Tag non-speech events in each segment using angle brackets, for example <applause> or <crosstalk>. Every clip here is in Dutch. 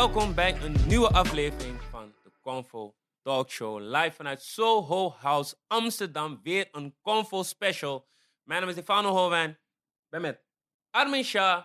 welkom bij een nieuwe aflevering van de Convo Talk Show. Live vanuit Soho House Amsterdam. Weer een Convo special. Mijn naam is Stefano Hoven. Ik ben met Armin Shah,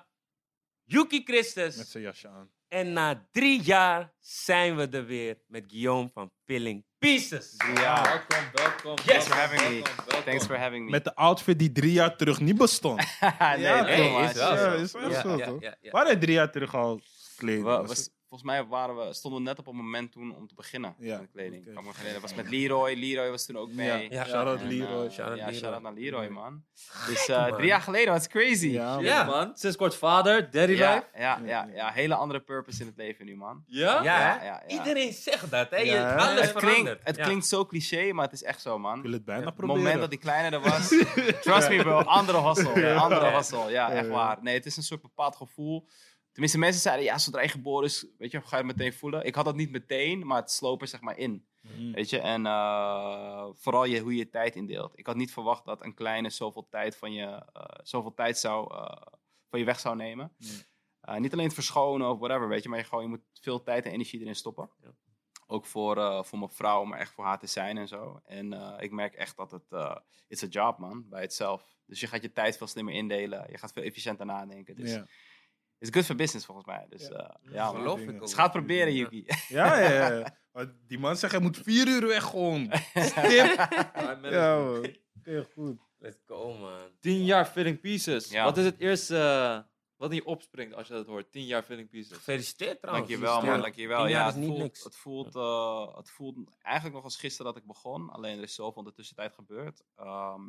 Yuki Christus. Met zijn jasje aan. En na drie jaar zijn we er weer met Guillaume van Filling Pieces. Ja. Welkom, welkom. Yes. Thanks for having me. Welkom, welkom. Thanks for having me. Met de outfit die drie jaar terug niet bestond. nee, <laughs> Ja, nee, is wel Ja, zo. is wel Ja, zo, ja, toch? ja, ja. Waar hij drie jaar terug al kleding we, was. Volgens mij waren we, stonden we net op het moment toen om te beginnen Ja, met de kleding. Ik kan. Dat was met Leroy. Leroy was toen ook mee. Ja, shout-out Leroy. eh, ja, Leroy. shout-out naar Leroy, man. <laughs> Dus eh, man. drie jaar geleden, dat is crazy. Ja, Ja, man. Sinds kort vader, daddy ja, life. ja, ja, ja, hele andere purpose in het leven nu, man. Ja? Ja, hè? Ja, ja, ja. Iedereen zegt dat, hè? Je- alles Het, verandert. klinkt, het Ja. klinkt zo cliché, maar het is echt zo, man. Ik wil het bijna. Op het proberen. moment dat die kleiner er was, <laughs> trust me bro, andere hustle. Ja. Andere hustle, ja, echt waar. Nee, het is een soort bepaald gevoel. Tenminste, mensen zeiden, ja, zodra je geboren is, weet je, ga je het meteen voelen. Ik had dat niet meteen, maar het sloop er zeg maar in. Mhm. Weet je, en eh, vooral je, hoe je je tijd indeelt. Ik had niet verwacht dat een kleine zoveel tijd van je, eh, zoveel tijd zou, eh, van je weg zou nemen. Niet alleen het verschonen of whatever, weet je, maar je, gewoon, je moet veel tijd en energie erin stoppen. Ja. Ook voor, voor mijn vrouw, maar echt voor haar te zijn en zo. En ik merk echt dat het, it's a job man, bij het zelf. Dus je gaat je tijd veel slimmer indelen, je gaat veel efficiënter nadenken. Dus Ja. It's good for business volgens mij. Dus Ja. eh, ja. Geloof ik ook. Dus ga het proberen, Ja. Yuki. Ja, ja, ja. Maar die man zegt, hij moet vier uur weg gewoon. <laughs> Stip. Ja, man. Oké, goed. Let's go, man. Tien jaar Filling Pieces. Ja. Wat is het eerste eh, wat in je opspringt als je dat hoort? Tien jaar Filling Pieces. Gefeliciteerd trouwens. Dankjewel, man. Ja. Dankjewel. Ja, is het niet voelt, niks. Het voelt, eh, het voelt eigenlijk nog als gisteren dat ik begon. Alleen er is zoveel in de tussentijd gebeurd. Ehm,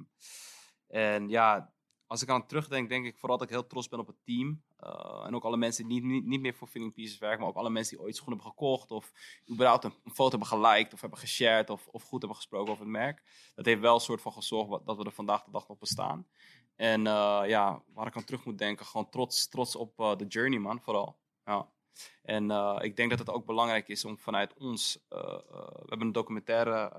en ja, als ik aan terugdenk, denk ik vooral dat ik heel trots ben op het team. Eh, en ook alle mensen die niet, niet, niet meer voor Filling Pieces werken, maar ook alle mensen die ooit schoenen hebben gekocht. Of überhaupt een, een foto hebben geliked of hebben geshared of, of goed hebben gesproken over het merk. Dat heeft wel een soort van gezorgd dat we er vandaag de dag nog bestaan. En eh, ja, waar ik aan terug moet denken, gewoon trots, trots op eh, de journey, man, vooral. Ja. En eh, ik denk dat het ook belangrijk is om vanuit ons. eh, eh, we hebben een documentaire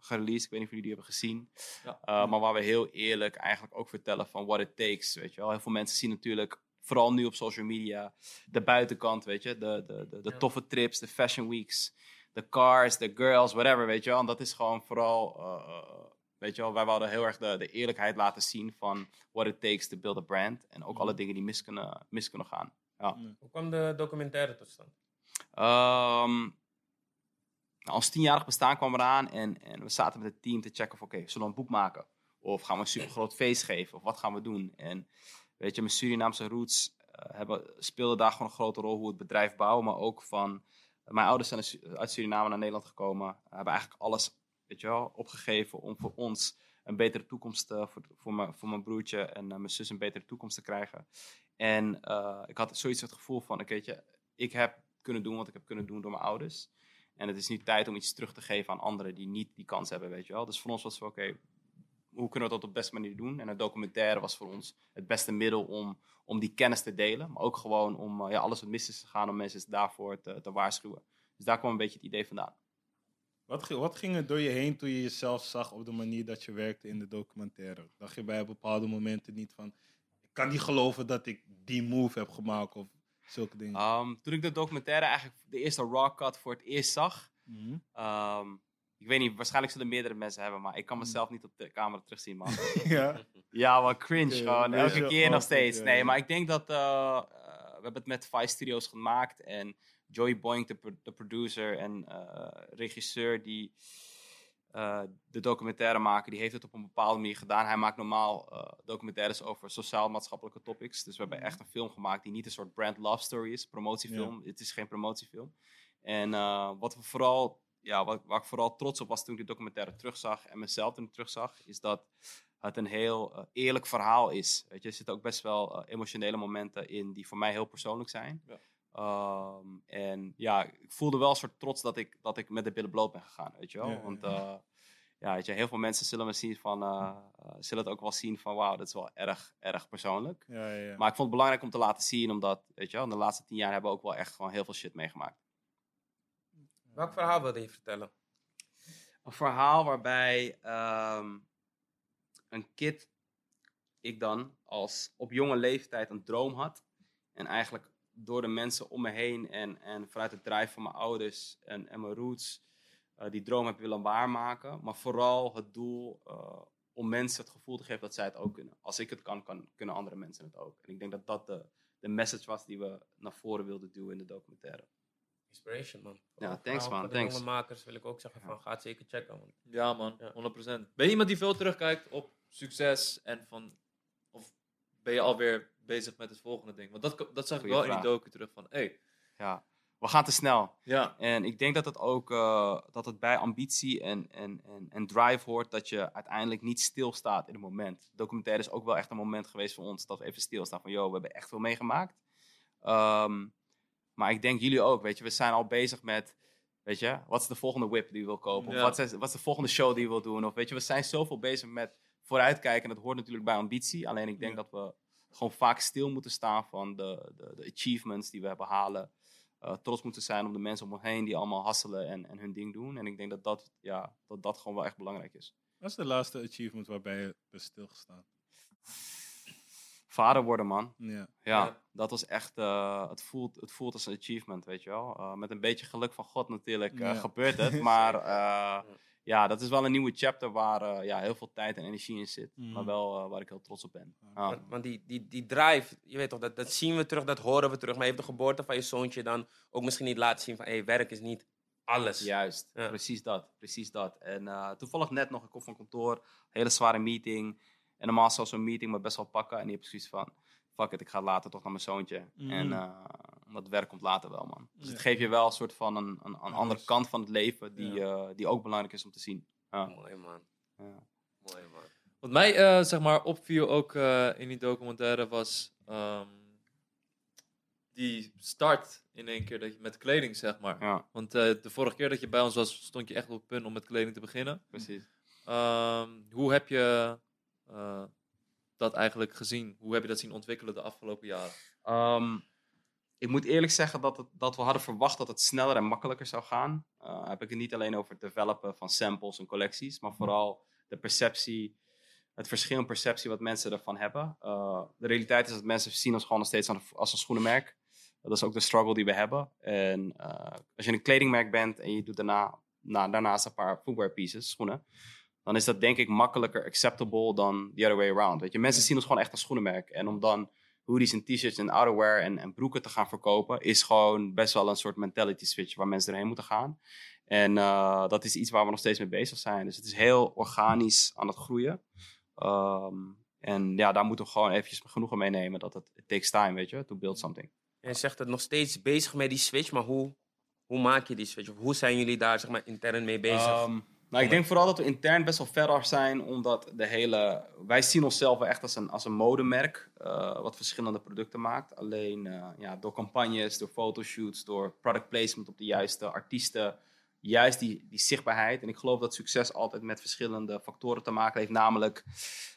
gereleased, ik weet niet of jullie die hebben gezien. Ja. Maar waar we heel eerlijk eigenlijk ook vertellen van what it takes. Weet je wel. Heel veel mensen zien natuurlijk, vooral nu op social media, de buitenkant, weet je. De, de, de, de Ja. toffe trips, de fashion weeks, de cars, de girls, whatever, weet je wel. En dat is gewoon vooral. Weet je wel, wij wilden heel erg de, de eerlijkheid laten zien van what it takes to build a brand. En ook alle dingen die mis kunnen, mis kunnen gaan. Hoe kwam de documentaire tot stand? Ehm, nou, ons tienjarig bestaan kwam eraan en, en we zaten met het team te checken of oké, zullen we een boek maken? Of gaan we een super groot feest geven? Of wat gaan we doen? En weet je, mijn Surinaamse roots eh, hebben, speelden daar gewoon een grote rol hoe we het bedrijf bouwen. Maar ook van, mijn ouders zijn uit Suriname naar Nederland gekomen. hebben eigenlijk alles, weet je wel, opgegeven om voor ons een betere toekomst, eh, voor, voor, mijn, voor mijn broertje en eh, mijn zus een betere toekomst te krijgen. En eh, ik had zoiets het gevoel van, weet je, ik heb kunnen doen wat ik heb kunnen doen door mijn ouders. En het is nu tijd om iets terug te geven aan anderen die niet die kans hebben, weet je wel. Dus voor ons was het oké, hoe kunnen we dat op de beste manier doen? En een documentaire was voor ons het beste middel om, om die kennis te delen. Maar ook gewoon om ja, alles wat mis is gegaan, om mensen daarvoor te, te waarschuwen. Dus daar kwam een beetje het idee vandaan. Wat, ging- wat ging er door je heen toen je jezelf zag op de manier dat je werkte in de documentaire? Dacht je bij bepaalde momenten niet van... Ik kan niet geloven dat ik die move heb gemaakt of zulke dingen. Ehm, toen ik de documentaire eigenlijk de eerste raw cut voor het eerst zag, Mhm. ehm, ik weet niet, waarschijnlijk zullen meerdere mensen hebben, maar ik kan mezelf niet op de camera terugzien, man. <laughs> ja. Ja, wel cringe gewoon. Elke keer nog altijd, steeds. Nee, maar ik denk dat... eh, eh, we hebben het met Vice Studios gemaakt. En Joey Boink, de, pro- de producer en eh, regisseur die eh, de documentaire maken, die heeft het op een bepaalde manier gedaan. Hij maakt normaal eh, documentaires over sociaal-maatschappelijke topics. Dus we hebben echt een film gemaakt die niet een soort brand love story is, promotiefilm. Het is geen promotiefilm. En wat we vooral, ja, wat, waar ik vooral trots op was toen ik de documentaire terugzag en mezelf toen terugzag, is dat het een heel eerlijk verhaal is. Weet je, er zitten ook best wel emotionele momenten in die voor mij heel persoonlijk zijn. Ja. Ehm, en ja, ik voelde wel een soort trots dat ik, dat ik met de billen bloot ben gegaan, weet je wel. Ja, Want ja. eh, ja, weet je, heel veel mensen zullen me zien van, eh, eh, zullen het ook wel zien van, wauw, dat is wel erg, erg persoonlijk. Ja, ja, ja. Maar ik vond het belangrijk om te laten zien, omdat, weet je wel, in de laatste tien jaar hebben we ook wel echt gewoon heel veel shit meegemaakt. Welk verhaal wilde je vertellen? Een verhaal waarbij ehm, een kid, ik dan, als op jonge leeftijd een droom had. En eigenlijk door de mensen om me heen en, en vanuit het drive van mijn ouders en, en mijn roots eh, die droom heb willen waarmaken. Maar vooral het doel eh, om mensen het gevoel te geven dat zij het ook kunnen. Als ik het kan, kan kunnen andere mensen het ook. En ik denk dat dat de, de message was die we naar voren wilden duwen in de documentaire. Inspiration, man. Ja, thanks, man, Voor de thanks. jonge makers wil ik ook zeggen van, ga het zeker checken. Man. Ja, man, Ja. 100%. Ben je iemand die veel terugkijkt op succes en van. Of ben je alweer bezig met het volgende ding? Want dat, dat zag ik wel in die docu terug van. Hey, Ja, we gaan te snel. ja, En ik denk dat het ook eh, dat het bij ambitie en, en, en, en drive hoort dat je uiteindelijk niet stilstaat in het moment. De documentaire is ook wel echt een moment geweest voor ons dat we even stilstaan van, yo, we hebben echt veel meegemaakt. Ehm, maar ik denk jullie ook, weet je, we zijn al bezig met, weet je, wat is de volgende whip die je wil kopen? Of wat, is, wat is de volgende show die je wil doen? Of weet je, we zijn zoveel bezig met vooruitkijken. En dat hoort natuurlijk bij ambitie. Alleen ik denk Ja. dat we gewoon vaak stil moeten staan van de, de, de achievements die we hebben halen. Eh, trots moeten zijn op de mensen om ons heen die allemaal hasselen en, en hun ding doen. En ik denk dat dat, ja, dat dat gewoon wel echt belangrijk is. Wat is de laatste achievement waarbij je bent stilgestaan? Vader worden, man. Ja. Ja, Ja. dat was echt, eh, het, voelt, het voelt als een achievement, weet je wel. Eh, met een beetje geluk van God natuurlijk eh, Ja. gebeurt het. <laughs> Maar eh, ja, dat is wel een nieuwe chapter waar eh, ja, heel veel tijd en energie in zit. Mhm. Maar wel eh, waar ik heel trots op ben. Ja. Want, want die, die, die drive, je weet toch, dat, dat zien we terug, dat horen we terug. Maar heeft de geboorte van je zoontje dan ook misschien niet laten zien van, hé, hey, werk is niet alles. Juist, Ja. precies dat. Precies dat. En eh, toevallig net nog, ik kom van kantoor, hele zware meeting. En normaal zou zo'n meeting me best wel pakken. En die heb ik zoiets van, fuck it, ik ga later toch naar mijn zoontje. Mhm. En dat werk komt later wel, man. Dus Ja. het geeft je wel een soort van een, een, andere dus- kant van het leven die, eh, die ook belangrijk is om te zien. Ja. Mooi, man. Ja. Mooi, man. Wat mij eh, zeg maar opviel ook eh, in die documentaire was ehm, die start in één keer dat je met kleding zeg maar. ja, Want eh, de vorige keer dat je bij ons was, stond je echt op het punt om met kleding te beginnen. precies. Ehm, hoe heb je eh, dat eigenlijk gezien? Hoe heb je dat zien ontwikkelen de afgelopen jaren? Ehm, ik moet eerlijk zeggen dat, het, dat we hadden verwacht dat het sneller en makkelijker zou gaan. Eh, heb ik het niet alleen over het developen van samples en collecties, maar vooral de perceptie, het verschil in perceptie wat mensen ervan hebben. Eh, de realiteit is dat mensen zien ons gewoon nog steeds als een schoenenmerk. Dat is ook de struggle die we hebben. En eh, als je een kledingmerk bent en je doet daarna, na, daarnaast een paar footwear pieces, schoenen, dan is dat denk ik makkelijker acceptable dan the other way around. Weet je, mensen zien ons gewoon echt als schoenenmerk. En om dan hoodies en t-shirts en outerwear en, en broeken te gaan verkopen, is gewoon best wel een soort mentality switch waar mensen erheen moeten gaan. En eh, dat is iets waar we nog steeds mee bezig zijn. Dus het is heel organisch aan het groeien. Ehm, en ja, daar moeten we gewoon eventjes genoegen mee nemen dat het it takes time, weet je, to build something. Je zegt het nog steeds bezig met die switch, maar hoe, hoe maak je die switch? Of hoe zijn jullie daar zeg maar, intern mee bezig? Ehm, ik denk vooral dat we intern best wel ver af zijn, omdat de hele... Wij zien onszelf echt als een, als een modemerk, eh, wat verschillende producten maakt. Alleen eh, ja, door campagnes, door fotoshoots, door product placement op de juiste artiesten, juist die, die zichtbaarheid. En ik geloof dat succes altijd met verschillende factoren te maken heeft, namelijk...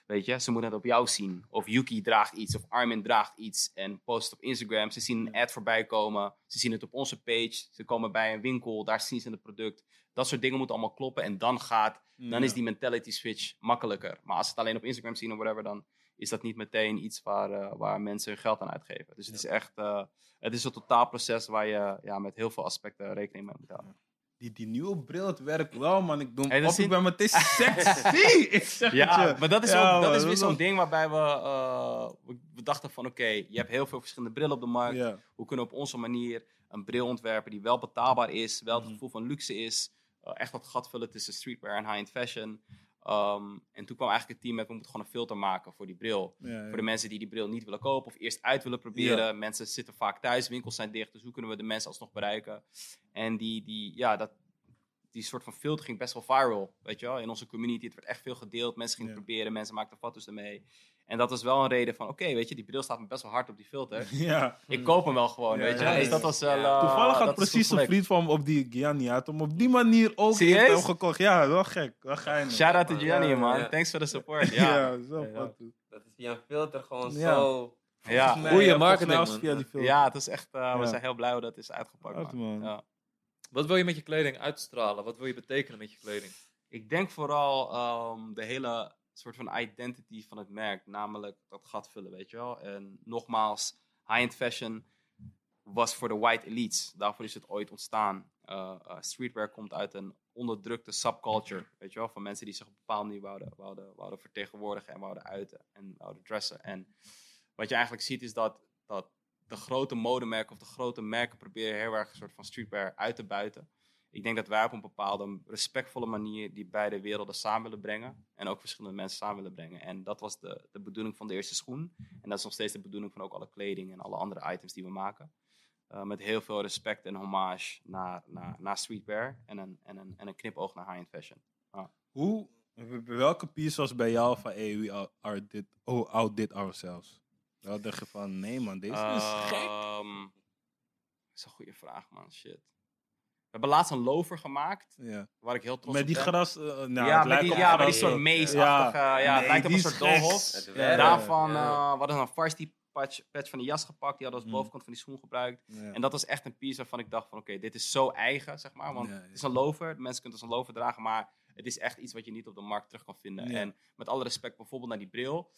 Weet je, ze moeten het op jou zien. Of Yuki draagt iets, of Armin draagt iets en post het op Instagram. Ze zien een ad voorbij komen. Ze zien het op onze page. Ze komen bij een winkel, daar zien ze het product. Dat soort dingen moeten allemaal kloppen. En dan gaat, dan is die mentality switch makkelijker. Maar als ze het alleen op Instagram zien of whatever, dan is dat niet meteen iets waar, eh, waar mensen hun geld aan uitgeven. Dus het is echt, eh, het is een totaalproces waar je ja, met heel veel aspecten rekening mee moet houden. Die, die nieuwe bril, het werkt wel, man. Ik doe Hey, op, ik ben meteen sexy. <laughs> ik zeg het Ja, maar dat is, Ja, ook, dat man, is weer zo'n ding waarbij we, eh, we, we dachten van oké, je hebt heel veel verschillende brillen op de markt. Hoe kunnen we op onze manier een bril ontwerpen die wel betaalbaar is, wel het Mhm. gevoel van luxe is, eh, echt dat gat vullen tussen streetwear en high-end fashion. Ehm, en toen kwam eigenlijk het team met, we moeten gewoon een filter maken voor die bril. Ja, ja. Voor de mensen die die bril niet willen kopen of eerst uit willen proberen. Mensen zitten vaak thuis, winkels zijn dicht, dus hoe kunnen we de mensen alsnog bereiken? En die, die, ja, dat, die soort van filter ging best wel viral, weet je wel, in onze community. Het werd echt veel gedeeld, mensen gingen het proberen, mensen maakten foto's ermee. En dat was wel een reden van, oké, weet je, die bril staat me best wel hard op die filter. <laughs> ja. Ik koop hem wel gewoon, Ja, weet je. ja, Dus dat was wel... Eh, Toevallig had precies een vriend van me op die Gianni had hem op die manier ook Serieus? heeft hem gekocht. Ja, wel gek. Wel geinig. Shout out to man. Gianni, man. Thanks for the support. <laughs> Ja. Ja, zo. Dat is via een filter gewoon Ja. zo... Ja. Volgens marketing, man. Via die film. Ja, het is echt... eh, We zijn heel blij hoe dat is uitgepakt, Hard, man. man. Ja. Wat wil je met je kleding uitstralen? Wat wil je betekenen met je kleding? Ik denk vooral ehm, de hele soort van identity van het merk, namelijk dat gat vullen, weet je wel. En nogmaals, high-end fashion was voor de white elites. Daarvoor is het ooit ontstaan. Eh, eh, streetwear komt uit een onderdrukte subculture, weet je wel, van mensen die zich op een bepaalde manier wouden, wouden, wouden vertegenwoordigen en wouden uiten en wouden dressen. En wat je eigenlijk ziet is dat, dat de grote modemerken of de grote merken proberen heel erg een soort van streetwear uit te buiten. Ik denk dat wij op een bepaalde respectvolle manier die beide werelden samen willen brengen. En ook verschillende mensen samen willen brengen. En dat was de, de bedoeling van de eerste schoen. En dat is nog steeds de bedoeling van ook alle kleding en alle andere items die we maken. Uh, met heel veel respect en hommage naar, naar, naar streetwear en een, en, een, en een knipoog naar high-end fashion. Hoe, welke piece was bij jou van, hey, we are dit, oh, outdid ourselves? Wel dacht je van, nee man, deze is gek. Um, dat is een goede vraag, man. Shit. We hebben laatst een lover gemaakt. Ja. Waar ik heel trots Met op die ben. gras, uh, nou, ja, met lijkt die, op ja, gras, met die soort meesachtige. Ja, ja, Nee, lijkt op die een soort doolhof. Daarvan, Ja. eh we hadden een varsity patch, patch van die jas gepakt. Die hadden als Mm. bovenkant van die schoen gebruikt. Ja. En dat was echt een piece waarvan ik dacht van oké, dit is zo eigen, zeg maar. Want Ja, ja. het is een lover. Mensen kunnen het als een lover dragen. Maar het is echt iets wat je niet op de markt terug kan vinden. Ja. En met alle respect bijvoorbeeld naar die bril.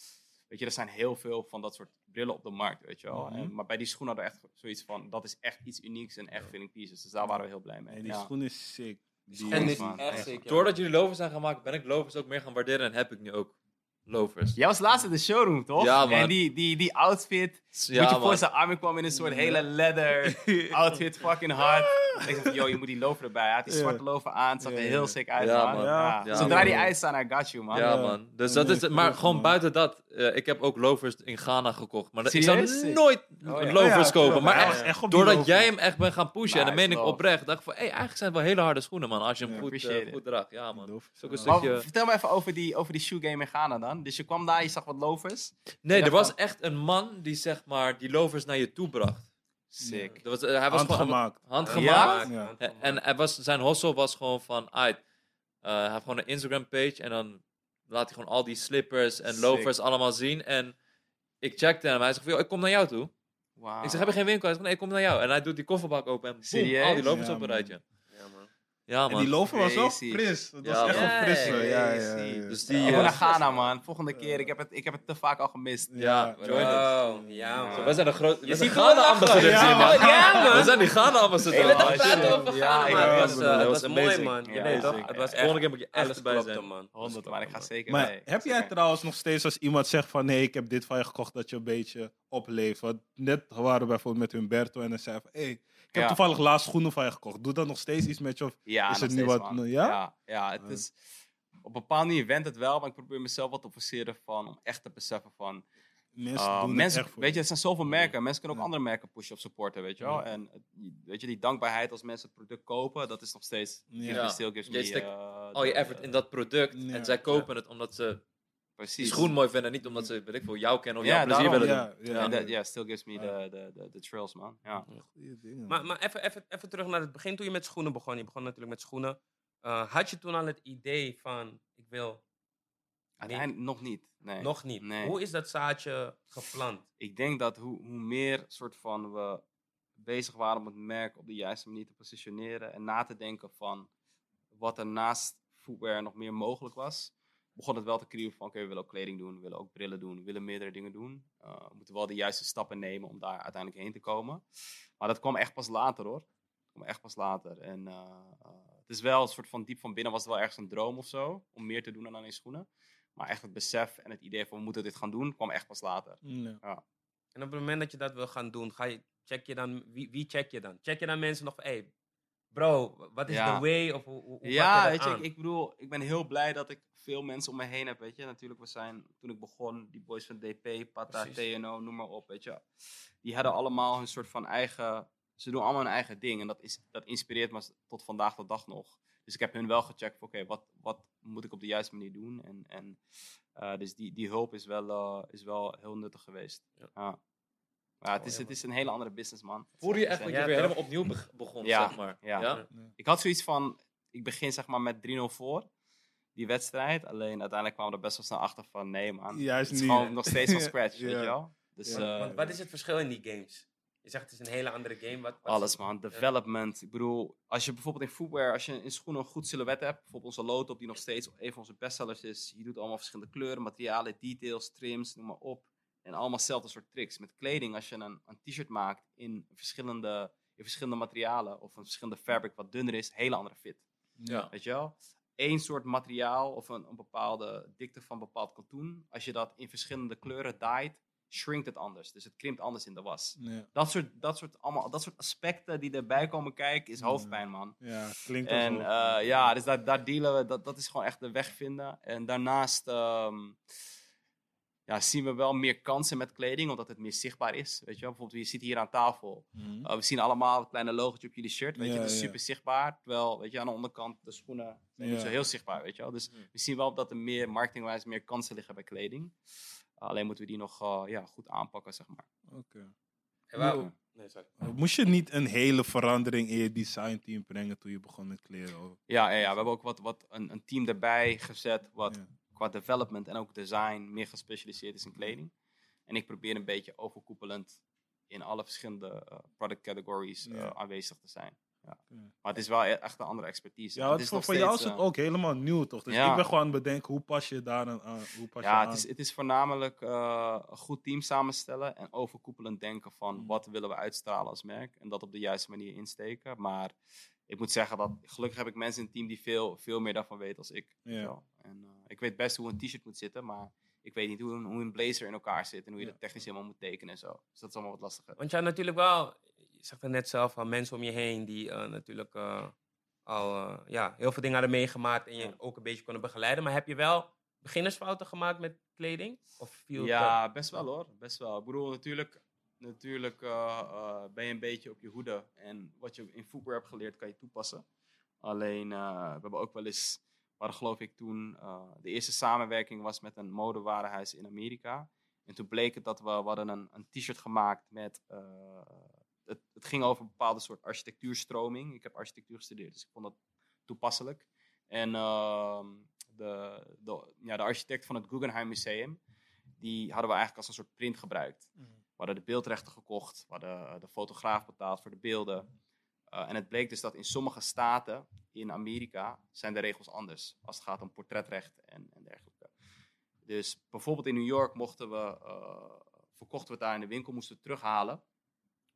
Weet je, er zijn heel veel van dat soort brillen op de markt, weet je wel. Mhm. en, maar bij die schoen hadden we echt zoiets van, dat is echt iets unieks en echt fitting pieces. Dus daar waren we heel blij mee. Nee, die ja. schoen is sick. Die schoen En is echt. Doordat jullie lovers zijn gemaakt, ben ik lovers ook meer gaan waarderen en heb ik nu ook lovers. Jij was laatst in de showroom, toch? Ja, man. En die, die, die outfit, Ja, moet je man. voorstellen, Armin kwam in een soort hele leather outfit, fucking hard. <laughs> Ik dacht van, yo, je moet die lover erbij. Hij had die zwarte lover aan, het zag er heel sick uit, Ja, man. man. Ja. Ja, Zodra die uitstaan, I got you, man. Ja, Ja. man. Dus Ja, dat is, maar gewoon man. buiten dat, eh, ik heb ook lovers in Ghana gekocht. Maar dat- ik zou nooit Oh, ja. lovers Oh ja, kopen. Maar echt, doordat jij hem echt bent gaan pushen, en dan meen ik oprecht, dacht ik van, hey, eigenlijk zijn het wel hele harde schoenen, man. Als je hem goed, eh, goed draagt. Ja, man. Ook een stukje- vertel me even over die, over die shoe game in Ghana dan. Dus je kwam daar, je zag wat lovers. Nee, er was echt een man die zeg maar die lovers naar je toe bracht. Sick. Dat was, eh, hij was gewoon Handgemaakt. handgemaakt. Ja. En, hij was, zijn hostel was gewoon van, eh, hij heeft gewoon een Instagram page en dan laat hij gewoon al die slippers en Sick. lovers allemaal zien. En ik checkte hem, hij zegt van, "Yo, ik kom naar jou toe. Wow. Ik zeg, heb je geen winkel? Hij zegt, nee, ik kom naar jou. En hij doet die kofferbak open en Serieus? al die lovers Ja, op een rijtje. Ja, man. En die lover was ook Crazy. fris. Dat was echt man. een frisse. Ja, ja, ja. Dus die, Ik eh, wil naar Ghana, man. Volgende keer. Ik heb het, ik heb het te vaak al gemist. Ja, join it. Wow, ja, Zo, man. we zijn de grote, we Je zijn ziet wel Ghana-ambassadeurs lachen. hier, man. Ja, ja, man. <laughs> We zijn die Ghana-ambassadeurs. Praten shit. over Ja, Ghana, ik man. weet Het het, was, man. eh, Dat het was was mooi, amazing. man. Je Ja, weet toch? zeker. Het was echt... Volgende keer moet je echt Alles erbij klopte, zijn. man. 100, maar ik ga zeker Maar mee. heb jij trouwens nog steeds als iemand zegt van nee, ik heb dit van je gekocht dat je een beetje opleeft? Want net waren we bijvoorbeeld met Humberto en hij zei van hey, ik heb Ja. toevallig laatst schoenen van je gekocht. Doet dat nog steeds iets met je? Of Ja, Is het nu wat- man. ja? Ja, ja, het is... Op een bepaalde manier went het wel, maar ik probeer mezelf wat te forceren van... Om echt te beseffen van... mensen Uh, doen mensen, echt weet je, er zijn zoveel merken. Mensen kunnen ook Ja. andere merken pushen of supporten, weet je wel. Ja. En weet je, die dankbaarheid als mensen het product kopen, dat is nog steeds... Ja. Ja. Still gives me, eh, Al je effort in dat product. Ja. En zij kopen het omdat ze die Precies. schoen mooi vinden. Niet omdat ze, weet ik veel, jou kennen of Ja, jouw plezier daarom. willen doen. Ja, ja, En ja. dat- Ja, still gives me de, de, de, de trills, man. Ja. Maar, maar even, even, even terug naar het begin toen je met schoenen begon. Je begon natuurlijk met schoenen. Eh, had je toen al het idee van, ik wil Uiteindelijk nog niet. Nee. nog niet. Nee. Hoe is dat zaadje geplant? Ik denk dat hoe, hoe meer soort van we bezig waren om het merk op de juiste manier te positioneren en na te denken van wat er naast footwear nog meer mogelijk was, begon het wel te kriebelen van oké, we willen ook kleding doen, we willen ook brillen doen, we willen meerdere dingen doen. Eh, we moeten wel de juiste stappen nemen om daar uiteindelijk heen te komen. Maar dat kwam echt pas later hoor. Dat kwam echt pas later. En eh, eh, het is wel een soort van diep van binnen was het wel ergens een droom of zo, om meer te doen dan alleen schoenen. Maar echt het besef en het idee van we moeten dit gaan doen, kwam echt pas later. Ja. En op het moment dat je dat wil gaan doen, ga je, check je dan, wie, wie check je dan? Check je dan mensen nog van, hey, bro, wat is Ja. de way? Of hoe, Ja, weet je, ik, ik bedoel, ik ben heel blij dat ik veel mensen om me heen heb, weet je. Natuurlijk, we zijn, toen ik begon, die boys van DP, Pata, Precies. TNO, noem maar op, weet je. Die hadden allemaal een soort van eigen, ze doen allemaal hun eigen ding. En dat, is, dat inspireert me tot vandaag de dag nog. Dus ik heb hun wel gecheckt oké, wat, wat moet ik op de juiste manier doen? En, en uh, dus die, die hulp is wel, uh, is wel heel nuttig geweest. Ja. Ja. Het Oh, is, het is een hele andere business, man. Voelde je echt dat je Ja, weer toch? helemaal opnieuw beg- begon, Ja, zeg maar? ja. Ik had zoiets van, ik begin zeg maar met 3-0 voor, die wedstrijd. Alleen uiteindelijk kwamen we er best wel snel achter van, nee man. Juist Het is niet. gewoon nog steeds van <laughs> scratch, Ja. weet je wel. Dus Ja. eh, Want wat is het verschil in die games? Je zegt het is een hele andere game. Wat, alles man, development. Ik bedoel, als je bijvoorbeeld in footwear, als je in schoenen een goed silhouet hebt, bijvoorbeeld onze Lotop die nog steeds een van onze bestsellers is. Je doet allemaal verschillende kleuren, materialen, details, trims, noem maar op. En allemaal hetzelfde soort tricks. Met kleding, als je een, een t-shirt maakt in verschillende, in verschillende materialen of een verschillende fabric wat dunner is, hele andere fit. Ja. Weet je wel? Eén soort materiaal of een, een bepaalde dikte van bepaald katoen. Als je dat in verschillende kleuren dyed, shrinkt het anders. Dus het krimpt anders in de was. Ja, Dat soort, dat soort, allemaal, dat soort aspecten die erbij komen kijken, is hoofdpijn, man. ja klinkt En eh, ja, dus daar, daar dealen we, dat, dat is gewoon echt de weg vinden. En daarnaast ehm, ja, zien we wel meer kansen met kleding, omdat het meer zichtbaar is. Weet je wel? Bijvoorbeeld, je zit hier aan tafel. Mhm. Uh, we zien allemaal het kleine logotje op jullie shirt. Weet je, het is ja. super zichtbaar. Terwijl, weet je, aan de onderkant de schoenen zijn niet zo heel zichtbaar, weet je wel. Dus Mhm. we zien wel dat er meer, marketingwijs, meer kansen liggen bij kleding. alleen moeten we die nog eh, ja, goed aanpakken, zeg maar. Oké. Yo. Nee, sorry. Moest je niet een hele verandering in je designteam brengen toen je begon met kleren? Of- Ja, ja, ja we hebben ook wat, wat een, een team erbij gezet, wat Ja. Qua development en ook design meer gespecialiseerd is in kleding. En ik probeer een beetje overkoepelend in alle verschillende eh, product categories eh, Ja. aanwezig te zijn. Ja. Maar het is wel e- echt een andere expertise. Ja, Het is voor, nog voor jou is het eh, ook helemaal nieuw, toch? Dus ja. ik ben gewoon aan het bedenken, hoe pas je daar aan? Hoe pas je Ja, aan? het is, het is voornamelijk een goed team samenstellen en overkoepelend denken van Mm. wat willen we uitstralen als merk en dat op de juiste manier insteken. Maar ik moet zeggen dat gelukkig heb ik mensen in het team die veel, veel meer daarvan weten als ik. Ja. En, eh, ik weet best hoe een t-shirt moet zitten, maar ik weet niet hoe een, hoe een blazer in elkaar zit en hoe je Ja. dat technisch helemaal moet tekenen en zo. Dus dat is allemaal wat lastiger. Want je had natuurlijk wel, je zegt het net zelf, al mensen om je heen die eh, natuurlijk eh, al eh, ja, heel veel dingen hadden meegemaakt en je Ja. ook een beetje konden begeleiden. Maar heb je wel beginnersfouten gemaakt met kleding? Of viel het, Ja, best wel hoor. Best wel. Ik bedoel, natuurlijk, natuurlijk eh, eh, ben je een beetje op je hoede. En wat je in footwear hebt geleerd, kan je toepassen. Alleen, eh, we hebben ook wel eens, waar geloof ik toen, de eerste samenwerking was met een modewarenhuis in Amerika. En toen bleek het dat we, hadden een, een t-shirt gemaakt met, het, het ging over een bepaalde soort architectuurstroming. Ik heb architectuur gestudeerd, dus ik vond dat toepasselijk. En ehm, de, de, ja, de architect van het Guggenheim Museum, die hadden we eigenlijk als een soort print gebruikt. Mhm. We hadden de beeldrechten gekocht, we hadden eh, de fotograaf betaald voor de beelden. Eh, en het bleek dus dat in sommige staten in Amerika zijn de regels anders. Als het gaat om portretrecht en, en dergelijke. Dus bijvoorbeeld in New York mochten we, eh, verkochten we het daar in de winkel, moesten we terughalen.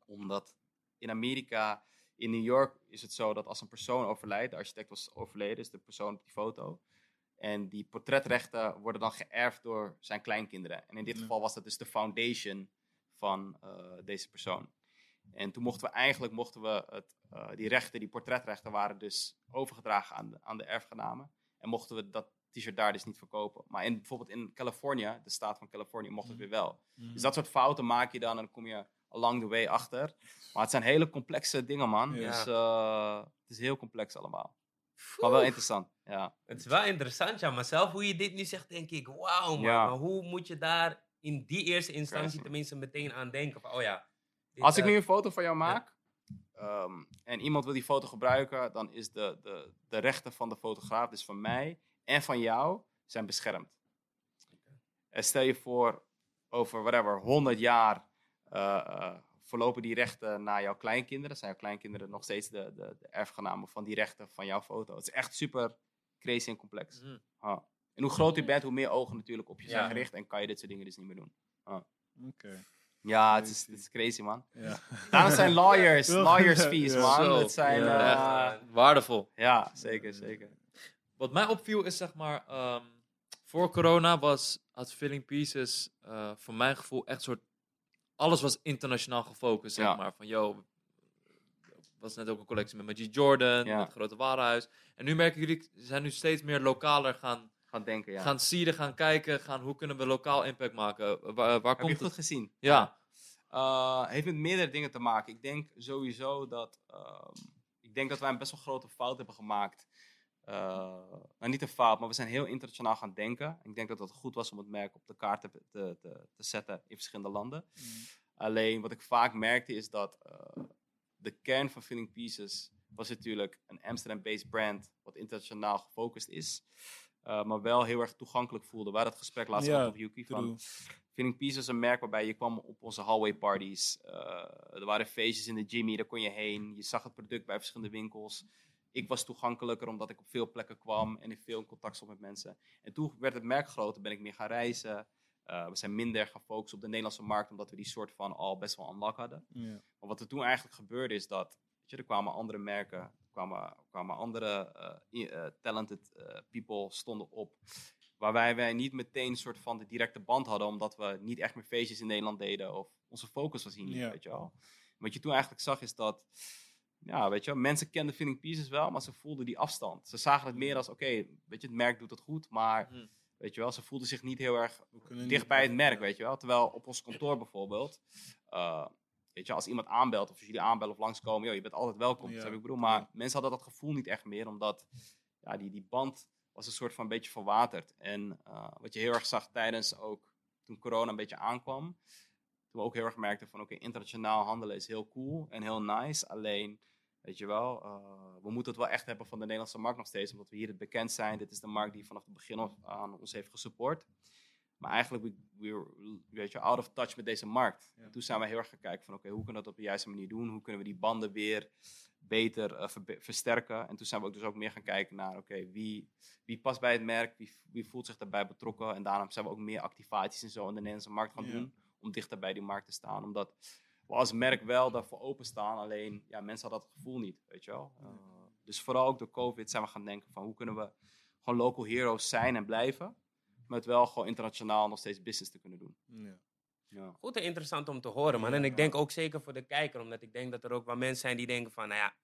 Omdat in Amerika, in New York is het zo dat als een persoon overlijdt, de architect was overleden, is de persoon op die foto. En die portretrechten worden dan geërfd door zijn kleinkinderen. En in dit Ja. geval was dat dus de foundation van eh, deze persoon. En toen mochten we eigenlijk, mochten we het, eh, die rechten, die portretrechten waren dus overgedragen aan de, aan de erfgenamen. En mochten we dat t-shirt daar dus niet verkopen. Maar in, bijvoorbeeld in Californië, de staat van Californië, mocht het weer wel. Mhm. Dus dat soort fouten maak je dan en dan kom je along the way achter. Maar het zijn hele complexe dingen, man. Ja. Dus eh, het is heel complex allemaal. Maar wel interessant, ja. Het is wel interessant, ja. Maar zelf hoe je dit nu zegt, denk ik, wauw man. Ja. Maar hoe moet je daar in die eerste instantie tenminste meteen aan denken? Van, oh ja. dit, Als ik eh, nu een foto van jou maak ehm, en iemand wil die foto gebruiken, dan is de, de, de rechten van de fotograaf, dus van mij en van jou, zijn beschermd. En stel je voor, over whatever, 100 jaar eh, eh, verlopen die rechten naar jouw kleinkinderen. Zijn jouw kleinkinderen nog steeds de, de, de erfgenamen van die rechten van jouw foto? Het is echt super crazy en complex. Mhm. En hoe groter je bent, hoe meer ogen natuurlijk op je zijn Ja. gericht en kan je dit soort dingen dus niet meer doen. Oké. Ja, het is, Crazy. het is crazy, man. Ja. <laughs> Daarom zijn lawyers, <laughs> lawyers fees, Ja. man. Zo, Het zijn, ja. Echt, waardevol. ja, zeker, zeker. Wat mij opviel is zeg maar, ehm, voor corona was, had Filling Pieces eh, voor mijn gevoel echt soort, alles was internationaal gefocust, zeg Ja. maar. Van, yo, was net ook een collectie met Magic Jordan, Ja. met het grote warenhuis. En nu merken jullie, ze zijn nu steeds meer lokaler gaan, Gaan denken, ja. gaan zien, gaan kijken, gaan hoe kunnen we lokaal impact maken. Waar, waar Heb je komt goed het? gezien? Ja, Uh, heeft met meerdere dingen te maken. Ik denk sowieso dat. ehm, ik denk dat wij een best wel grote fout hebben gemaakt. Uh, nou, niet een fout, maar we zijn heel internationaal gaan denken. Ik denk dat het goed was om het merk op de kaart te, te, te, te zetten in verschillende landen. Alleen wat ik vaak merkte is dat eh, de kern van Filling Pieces was natuurlijk een Amsterdam-based brand, wat internationaal gefocust is. Uh, maar wel heel erg toegankelijk voelde. Hadden het gesprek laatst Ja, op Yuki. Van, True. Feeling Peace is een merk waarbij je kwam op onze hallway parties. Eh, er waren feestjes in de Jimmy, daar kon je heen. Je zag het product bij verschillende winkels. Ik was toegankelijker omdat ik op veel plekken kwam en in veel in contact stond met mensen. En toen werd het merk groter, ben ik meer gaan reizen. Eh, we zijn minder gefocust op de Nederlandse markt, omdat we die soort van al best wel unlock hadden. Ja. Maar wat er toen eigenlijk gebeurde is dat, weet je, er kwamen andere merken, er kwamen, kwamen andere eh, eh, talented eh, people stonden op. Waarbij wij niet meteen een soort van de directe band hadden, omdat we niet echt meer feestjes in Nederland deden. Of onze focus was hier niet, Ja. weet je wel. Wat je toen eigenlijk zag is dat, ja, weet je wel, mensen kenden Feeling Pieces wel, maar ze voelden die afstand. Ze zagen het meer als, oké, weet je, het merk doet het goed, maar, Mhm. weet je wel, ze voelden zich niet heel erg We kunnen dicht niet- bij het merk, weet je wel. Terwijl op ons kantoor bijvoorbeeld, eh, weet je, als iemand aanbelt of als jullie aanbellen of langskomen, joh, je bent altijd welkom. Ja, Dat heb ik bedoel. Maar ja. mensen hadden dat gevoel niet echt meer, omdat ja, die, die band was een soort van een beetje verwaterd. En eh, wat je heel erg zag tijdens ook, toen corona een beetje aankwam, toen we ook heel erg merkten van, oké, internationaal handelen is heel cool en heel nice, alleen... Weet je wel, eh, we moeten het wel echt hebben van de Nederlandse markt nog steeds, omdat we hier het bekend zijn. Dit is de markt die vanaf het begin af aan ons heeft gesupport. Maar eigenlijk, we, weet je, out of touch met deze markt. Ja. En toen zijn we heel erg gaan kijken van, oké, hoe kunnen we dat op de juiste manier doen? Hoe kunnen we die banden weer beter eh, versterken? En toen zijn we ook dus ook meer gaan kijken naar, oké, wie, wie past bij het merk? Wie, wie voelt zich daarbij betrokken? En daarom zijn we ook meer activaties en zo in de Nederlandse markt gaan Ja. doen. Om dichter bij die markt te staan. Omdat we als merk wel daarvoor openstaan. Alleen, ja, mensen hadden dat gevoel niet, weet je wel. Uh, dus vooral ook door COVID zijn we gaan denken van, hoe kunnen we gewoon local heroes zijn en blijven? Met wel gewoon internationaal nog steeds business te kunnen doen. Ja. Ja. Goed en interessant om te horen, man. En ik denk ook zeker voor de kijker, omdat ik denk dat er ook wel mensen zijn die denken van, nou ja,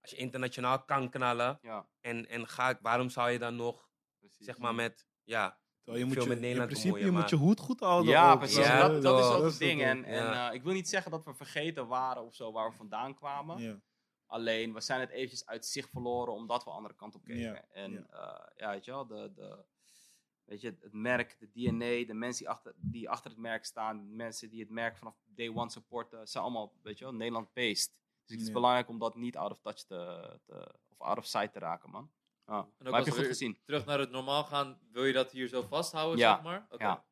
als je internationaal kan knallen Ja, en, en ga, waarom zou je dan nog, precies. zeg maar, met, ja, Terwijl je moet Veel je, met in Nederland principe, bemoeien, je moet je hoed goed houden. Ja, ook, precies. Ja, dat, dat is ook dat het ding. En, en Ja. eh, ik wil niet zeggen dat we vergeten waren of zo waar we vandaan kwamen. Ja. Alleen, we zijn het eventjes uit zicht verloren omdat we andere kant op keken. Ja, En ja. ja, ja weet je wel, de, de, weet je, het merk, de DNA, de mensen die achter, die achter het merk staan, de mensen die het merk vanaf day one supporten, zijn allemaal, weet je wel, Nederland-based. Dus het is Ja. belangrijk om dat niet out of touch te, te of out of sight te raken, man. Ja. ook Maar heb als je goed gezien? Terug naar het normaal gaan, wil je dat hier zo vasthouden, Ja, zeg maar? Ja.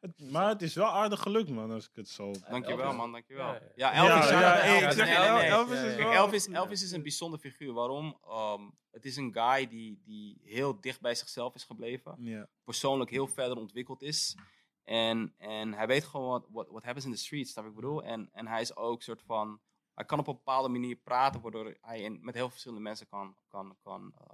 Het- maar het is wel aardig gelukt, man, als ik het zo... Dankjewel, Elvis. man, dankjewel. Ja, Ja, ja. Elvis, Ja, ja, Elvis. Elvis Ja, is ja. Kijk, wel... Elvis, Elvis is een bijzonder figuur. Waarom? Ehm, het is een guy die, die heel dicht bij zichzelf is gebleven. Ja, Persoonlijk heel verder ontwikkeld is. En, en hij weet gewoon wat what, what happens in the streets, snap ik wat bedoel? En, en hij is ook soort van... Hij kan op een bepaalde manier praten, waardoor hij in, met heel veel verschillende mensen kan, kan, kan, eh,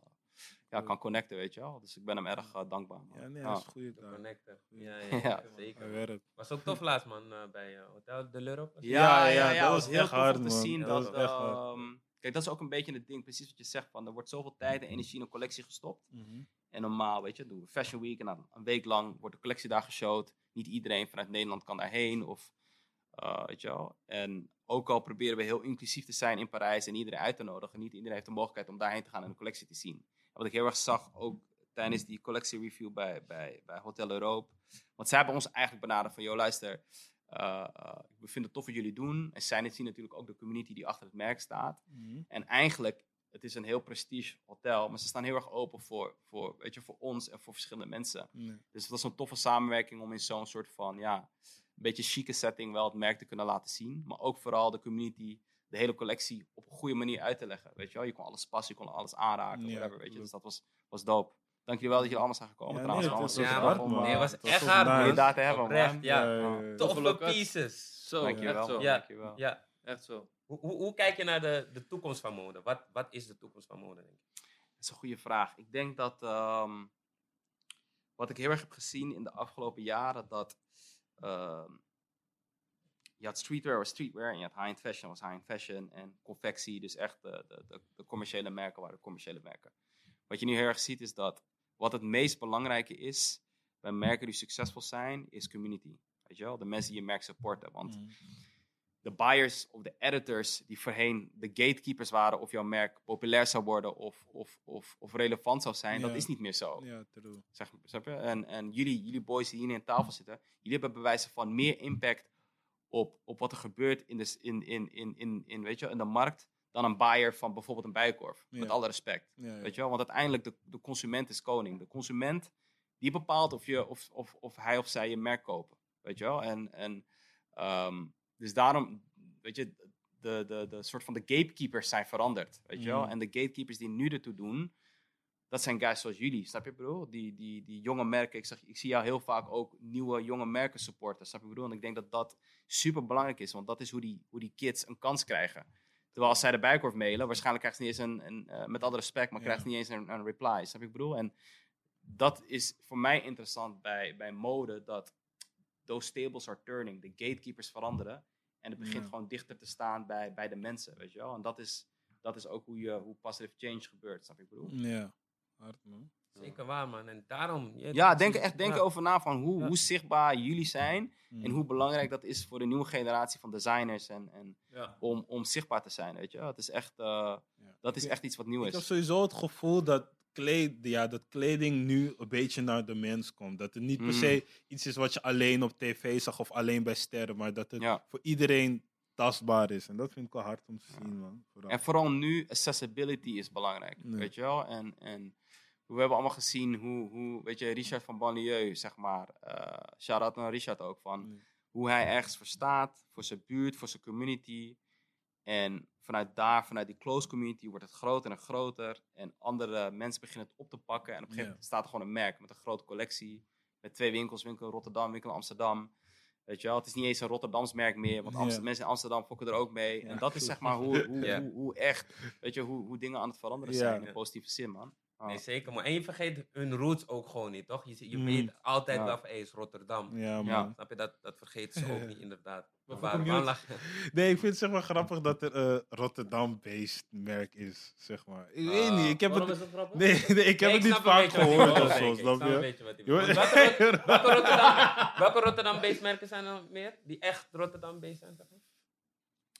ja, kan connecten, weet je wel. Dus ik ben hem erg eh, dankbaar. man. ja nee, dat is een taak. connecten. Ja, ja, <laughs> zeker. Was ook tof laatst, man, eh, bij eh, Hotel de L'Europe. Ja, ja, Ja, ja, dat was heel echt tof hard, om te man. zien Dat echt hard. ehm, kijk, dat is ook een beetje het ding, precies wat je zegt. Van, er wordt zoveel tijd en energie in een collectie gestopt. Mhm. En normaal, weet je, doen we Fashion Week en dan een week lang wordt de collectie daar geshowd. Niet iedereen vanuit Nederland kan daarheen. Of, eh, weet je wel. En ook al proberen we heel inclusief te zijn in Parijs en iedereen uit te nodigen. Niet iedereen heeft de mogelijkheid om daarheen te gaan en de collectie te zien. Wat ik heel erg zag, ook tijdens die collectiereview bij, bij, bij Hotel Europe. Want zij hebben ons eigenlijk benaderd van, joh luister, eh, we vinden het tof wat jullie doen. En zij zien natuurlijk ook de community die achter het merk staat. Mhm. En eigenlijk, het is een heel prestige hotel, maar ze staan heel erg open voor, voor, weet je, voor ons en voor verschillende mensen. Dus het was een toffe samenwerking om in zo'n soort van, ja, een beetje chique setting wel het merk te kunnen laten zien. Maar ook vooral de community, de hele collectie op een goede manier uit te leggen. Weet je wel, je kon alles passen, je kon alles aanraken, Ja, whatever, weet je. Dus dat was, was dope. Dank jullie wel dat jullie allemaal zijn gekomen Ja, trouwens. nee, het was Ja, hard, om, Het was echt toch hard, om je man. daar te hebben, Oprecht, man. ja. Toffe pieces. Zo, Dankjewel, echt zo. Dankjewel. Ja. Echt zo. Hoe, hoe, hoe kijk je naar de, de toekomst van mode? Wat, wat is de toekomst van mode, denk je? Dat is een goede vraag. Ik denk dat ehm, wat ik heel erg heb gezien in de afgelopen jaren, dat ehm, je had streetwear was streetwear en je had high-end fashion was high-end fashion en confectie, dus echt de, de, de, de commerciële merken waren commerciële merken. Wat je nu heel erg ziet is dat wat het meest belangrijke is bij merken die succesvol zijn, is community. Weet je wel? De mensen die je merk supporten. Want Mhm. de buyers of de editors die voorheen de gatekeepers waren of jouw merk populair zou worden of, of, of, of relevant zou zijn, dat is niet meer zo. Ja. Zeg, je? En, en jullie, jullie boys die hier aan tafel zitten, jullie hebben bewijzen van meer impact op, op wat er gebeurt in de, in, in, in, in, in, weet je, in de markt dan een buyer van bijvoorbeeld een bijenkorf. Ja. Met alle respect. Ja, ja. Weet je wel? Want uiteindelijk, de, de consument is koning. De consument, die bepaalt of, je, of, of, of hij of zij je merk kopen. Weet je wel? En, en ehm, dus daarom, weet je, de, de, de soort van de gatekeepers zijn veranderd. Weet je wel? Mhm. En de gatekeepers die nu ertoe doen, dat zijn guys zoals jullie, snap je bro? Die, die, die jonge merken, ik, zeg, ik zie jou heel vaak ook nieuwe jonge merken supporten, snap je bro? En ik denk dat dat super belangrijk is, want dat is hoe die, hoe die kids een kans krijgen. Terwijl als zij de Bijenkorf mailen, waarschijnlijk krijgt ze niet eens een, een eh, met alle respect, maar Ja. krijgt ze niet eens een, een reply, snap je bedoel? En dat is voor mij interessant bij, bij mode, dat those tables are turning, de gatekeepers veranderen en het begint Ja. gewoon dichter te staan bij, bij de mensen, weet je wel? En dat is, dat is ook hoe, je, hoe positive change gebeurt, snap je bedoel? Ja, hard man. Zeker waar, man. En daarom... je- Ja, denk er echt denk Ja. over na van hoe, Ja. hoe zichtbaar jullie zijn Mm. en hoe belangrijk dat is voor de nieuwe generatie van designers en, en Ja. om, om zichtbaar te zijn, weet je wel? Het is echt, eh, Ja. dat is echt iets wat nieuw Ik heb is. sowieso het gevoel dat, kleed, ja, dat kleding nu een beetje naar de mens komt. Dat het niet per Mm. se iets is wat je alleen op tv zag of alleen bij sterren, maar dat het Ja. voor iedereen tastbaar is. En dat vind ik wel hard om te Ja. zien, man. Vooral. En vooral nu, accessibility is belangrijk, weet je wel? En, en we hebben allemaal gezien hoe, hoe weet je, Richard van Banlieue, zeg maar, eh shout-out naar Richard ook, van Ja. hoe hij ergens voor staat, voor zijn buurt, voor zijn community. En vanuit daar, vanuit die close community, wordt het groter en groter. En andere mensen beginnen het op te pakken. En op een gegeven moment staat er gewoon een merk met een grote collectie. Met twee winkels, winkel in Rotterdam, winkel in Amsterdam. Weet je wel, het is niet eens een Rotterdams merk meer, want mensen in Amsterdam fokken er ook mee. Ja, en dat is zeg maar hoe, hoe, <laughs> hoe, hoe echt, weet je, hoe, hoe dingen aan het veranderen zijn in positieve zin, man. Ah. Nee, zeker. Maar en je vergeet hun roots ook gewoon niet, toch? Je, je Mm. weet altijd Ja. wel van, hey, is Rotterdam. Ja, man. Ja. Snap je? Dat, dat vergeten ze ook <laughs> niet, inderdaad. Waar-? <laughs> Nee, ik vind het zeg maar grappig dat er een Rotterdam-based merk is, zeg maar. Ik weet Ah, niet, ik heb het... is dat grappig? Nee, nee, ik heb Nee, het niet vaak gehoord of zo, snap je? Welke, Rot- <laughs> welke Rotterdam, welke Rotterdam-based merken zijn er nog meer? Die echt Rotterdam-based zijn, zeg maar?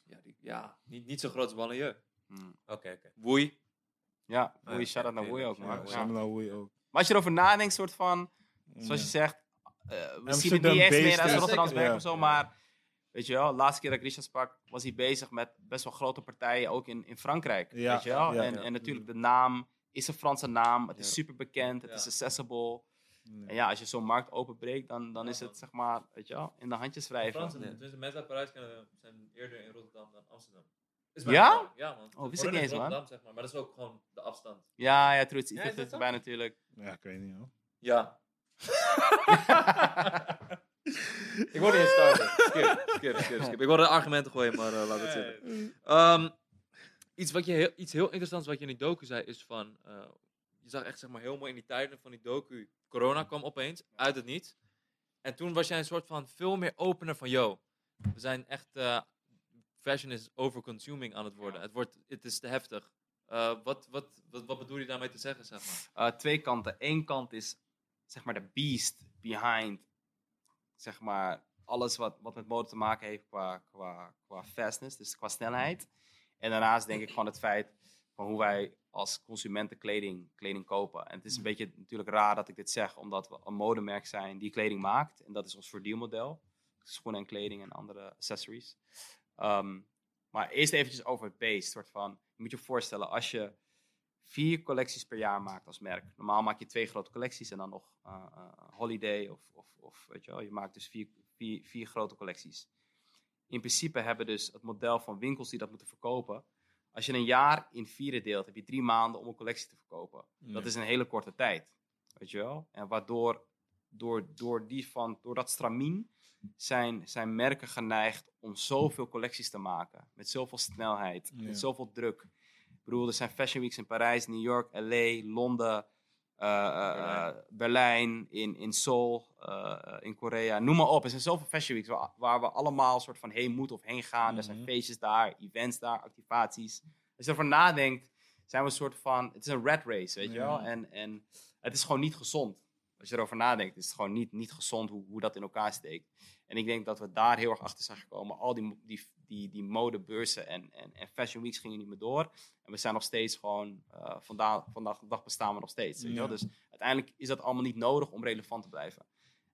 Ja, die, ja niet, niet zo groot als Banlieue. Hmm. Oké, oké. Woei. Ja, Woei, shout-out naar Woei ook, man. Woei ook. Maar als je erover nadenkt, soort van, zoals je zegt, eh, we zien het niet eens meer als een Rotterdams Ja. of zo, maar weet je wel, de laatste keer dat ik Richard sprak, was hij bezig met best wel grote partijen, ook in, in Frankrijk, Ja, weet je wel. ja. en, Ja. en natuurlijk de naam is een Franse naam, het is Ja. super bekend, het Ja. is accessible. Ja. En ja, als je zo'n markt openbreekt, dan, dan Ja, is het zeg maar, weet je wel, in de handjes wrijven. Fransen, Ja. tenminste mensen uit Parijs kennen, zijn eerder in Rotterdam dan Amsterdam. Is Ja? Ja, man. Oh, wist ik niet eens, man. Rotterdam, zeg maar. Maar dat is ook gewoon de afstand. Ja, ja, true, het is iets dichterbij natuurlijk. Ja, ik weet niet, hoor. Ja. <laughs> ik wil niet eens starten. Skip, skip, skip, skip. Ik wilde argumenten gooien, maar eh, laat het zitten. Ehm, iets, wat je heel, iets heel interessants wat je in die docu zei is van... eh, je zag echt zeg maar, heel mooi in die tijden van die docu... Corona kwam opeens, uit het niets. En toen was jij een soort van veel meer opener van... Yo, we zijn echt... eh, fashion is overconsuming aan het worden. Het, wordt, het is te heftig. Eh, wat, wat, wat, wat bedoel je daarmee te zeggen, zeg maar? Eh, twee kanten. Eén kant is zeg maar de beast behind zeg maar alles wat, wat met mode te maken heeft qua, qua, qua fastness, dus qua snelheid. En daarnaast denk ik gewoon het feit van hoe wij als consumenten kleding, kleding kopen. En het is een beetje natuurlijk raar dat ik dit zeg, omdat we een modemerk zijn die kleding maakt. En dat is ons verdienmodel. Schoenen en kleding en andere accessories. Ehm, maar eerst eventjes over het beest. Soort van, je moet je voorstellen, als je vier collecties per jaar maakt als merk. Normaal maak je twee grote collecties en dan nog eh, eh, holiday of, of, of weet je wel, je maakt dus vier, vier, vier grote collecties. In principe hebben dus het model van winkels die dat moeten verkopen. Als je een jaar in vieren deelt, heb je drie maanden om een collectie te verkopen. Dat is een hele korte tijd, weet je wel. En waardoor door, door, die van, door dat stramien zijn, zijn merken geneigd om zoveel collecties te maken. Met zoveel snelheid, Ja. met zoveel druk. Ik bedoel, er zijn fashion weeks in Parijs, New York, LA, Londen, eh, eh, eh, Berlijn, in, in Seoul, in Korea. Noem maar op. Er zijn zoveel fashion weeks waar, waar we allemaal soort van heen moeten of heen gaan. Er zijn Mhm. feestjes daar, events daar, activaties. Als je ervoor nadenkt, zijn we een soort van... Het is een rat race, weet je wel? En, en het is gewoon niet gezond. Als je erover nadenkt, is het gewoon niet, niet gezond hoe, hoe dat in elkaar steekt. En ik denk dat we daar heel erg achter zijn gekomen. Al die, die, die, die modebeurzen en, en, en fashion weeks gingen niet meer door. En we zijn nog steeds gewoon, eh, vandaag, vandaag de dag bestaan we nog steeds. Weet? Ja. Dus uiteindelijk is dat allemaal niet nodig om relevant te blijven.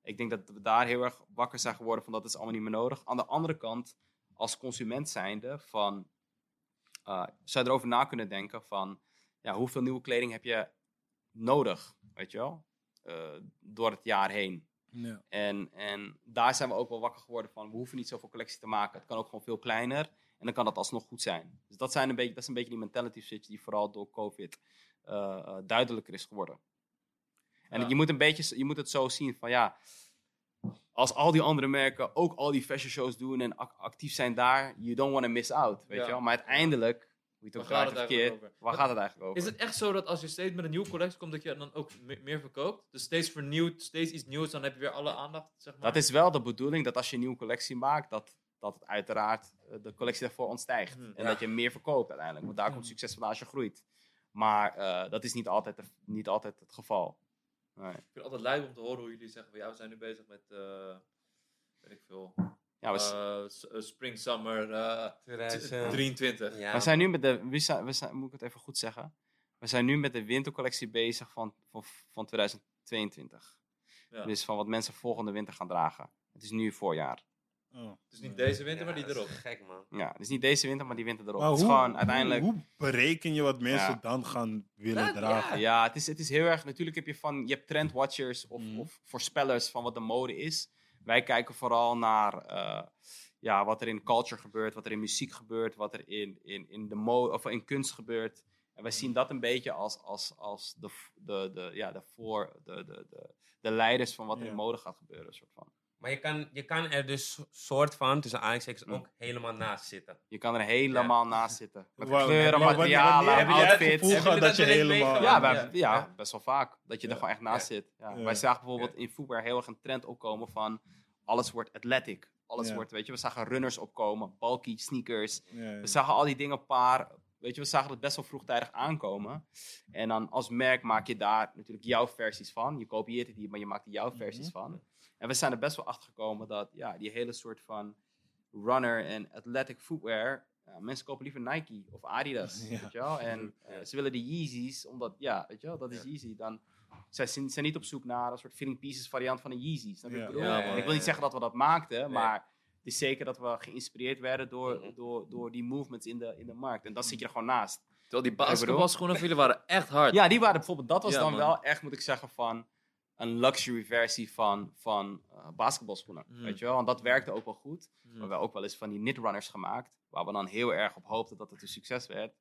Ik denk dat we daar heel erg wakker zijn geworden van dat is allemaal niet meer nodig. Aan de andere kant, als consument zijnde, van, eh, zou je erover na kunnen denken van, ja, hoeveel nieuwe kleding heb je nodig, weet je wel, door het jaar heen. Ja. En, en daar zijn we ook wel wakker geworden van, we hoeven niet zoveel collectie te maken. Het kan ook gewoon veel kleiner en dan kan dat alsnog goed zijn. Dus dat, zijn een beetje, dat is een beetje die mentality switch die vooral door COVID eh, eh, duidelijker is geworden. En Ja. je moet een beetje, je moet het zo zien van ja, als al die andere merken ook al die fashion shows doen en ac- actief zijn daar, you don't want to miss out, weet Ja. je wel. Maar uiteindelijk, hoe je het ook Waar gaat draait het verkeerd, eigenlijk over? waar Wat- gaat het eigenlijk over? Is het echt zo dat als je steeds met een nieuwe collectie komt, dat je dan ook me- meer verkoopt? Dus steeds vernieuwd, steeds iets nieuws, dan heb je weer alle aandacht, zeg maar? Dat is wel de bedoeling dat als je een nieuwe collectie maakt, dat, dat het uiteraard eh, de collectie daarvoor ontstijgt. Hmm. en Ja. dat je meer verkoopt uiteindelijk. Want daar komt succes vandaan als je groeit. Maar eh, dat is niet altijd, de- niet altijd het geval. Nee. Ik vind het altijd leuk om te horen hoe jullie zeggen, van, ja, we zijn nu bezig met, eh weet ik veel, Ja, we, eh, eh, spring, summer eh, 2000. 23. Ja, we zijn nu met de, we zijn, we zijn, moet ik het even goed zeggen? We zijn nu met de wintercollectie bezig van, van, van 2022. Ja. Dus van wat mensen volgende winter gaan dragen. Het is nu voorjaar. Oh. Dus niet deze winter, maar die dat is erop. Gek, man. Ja, het is niet deze winter, maar die winter erop. Maar het is hoe, gewoon uiteindelijk... hoe, hoe bereken je wat mensen Ja. dan gaan willen Dat- dragen? Ja, het is, het is heel erg. Natuurlijk heb je van je hebt trendwatchers of, Mhm. of voorspellers van wat de mode is. Wij kijken vooral naar eh, ja, wat er in culture gebeurt, wat er in muziek gebeurt, wat er in, in, in, de mode, of in kunst gebeurt. En wij zien dat een beetje als, als, als de, de, de, ja, de, voor, de, de, de, de leiders van wat er Ja. in mode gaat gebeuren. Soort van. Maar je kan, je kan er dus soort van, tussen aanhalingstekens, Mm. ook helemaal naast zitten. Je kan er helemaal naast zitten. Met kleuren, maar wanneer- materialen, wanneer heb het outfits. gevoel gehad dat je dat wel eens helemaal... meegemaakt? Ja, Ja. wij- ja, Ja. best wel vaak. Dat je er Ja. gewoon echt naast zit. Ja. Ja. Wij zagen bijvoorbeeld in voetbal heel erg een trend opkomen van alles wordt athletic. Alles Ja. wordt, weet je, we zagen runners opkomen, bulky sneakers. Ja, ja. We zagen al die dingen paar, weet je, we zagen het best wel vroegtijdig aankomen. En dan als merk maak je daar natuurlijk jouw versies van. Je kopieert het niet, maar je maakt er jouw versies Mhm. van. En we zijn er best wel achter gekomen dat ja, die hele soort van runner en athletic footwear. Ja, mensen kopen liever Nike of Adidas. <laughs> Ja. Weet je wel? En eh, ze willen de Yeezys, omdat ja, weet je wel, dat is Ja. Yeezy. Dan zij zijn, zijn niet op zoek naar een soort filling pieces variant van een Yeezy. Snap je wat Ja. ik bedoel? Wil niet zeggen dat we dat maakten, Nee. maar het is zeker dat we geïnspireerd werden door, Mhm. door, door die movements in de, in de markt. En dan zit je er gewoon naast. Terwijl die basketbalschoenen van jullie waren echt hard. Ja, die waren bijvoorbeeld, dat was Ja, dan man. wel echt, moet ik zeggen, van een luxury versie van, van eh, basketbalschoenen. Mhm. Weet je wel? En dat werkte ook wel goed. Mhm. We hebben ook wel eens van die knitrunners gemaakt, waar we dan heel erg op hoopten dat het een succes werd.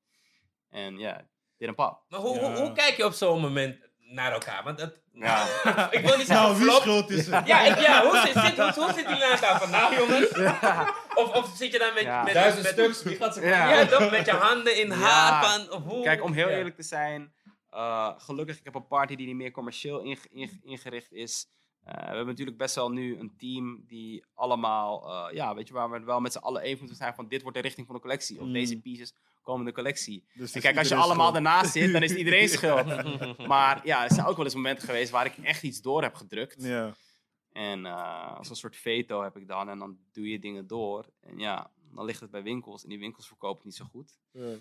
En ja, dit een pap. Maar hoe, Ja. hoe, hoe kijk je op zo'n moment naar elkaar? Want dat, Ja. <laughs> ik wil niet <laughs> zeggen Nou, wie schuld is het? Ja, ik, ja hoe, zit, zit, hoe, hoe jullie naar elkaar vandaag, jongens? Of, of zit je dan met, Ja. met, Duizend met, stuks, wie gaat ze Ja. Ja, toch? Met je handen in Ja. haar van... Hoe, Kijk, om heel ja. eerlijk te zijn, eh, gelukkig, ik heb een party die meer commercieel inge- inge- ingericht is. Eh, we hebben natuurlijk best wel nu een team die allemaal, eh, ja, weet je, waar we wel met z'n allen even moeten zijn van dit wordt de richting van de collectie. Of Mm. deze pieces komen in de collectie. Dus En kijk, als je allemaal schuld. ernaast zit, dan is het iedereen <laughs> schuld. maar ja, er zijn ook wel eens momenten geweest waar ik echt iets door heb gedrukt. Ja. En eh, als een soort veto heb ik dan en dan doe je dingen door. En ja, dan ligt het bij winkels en die winkels verkopen het niet zo goed. Ja.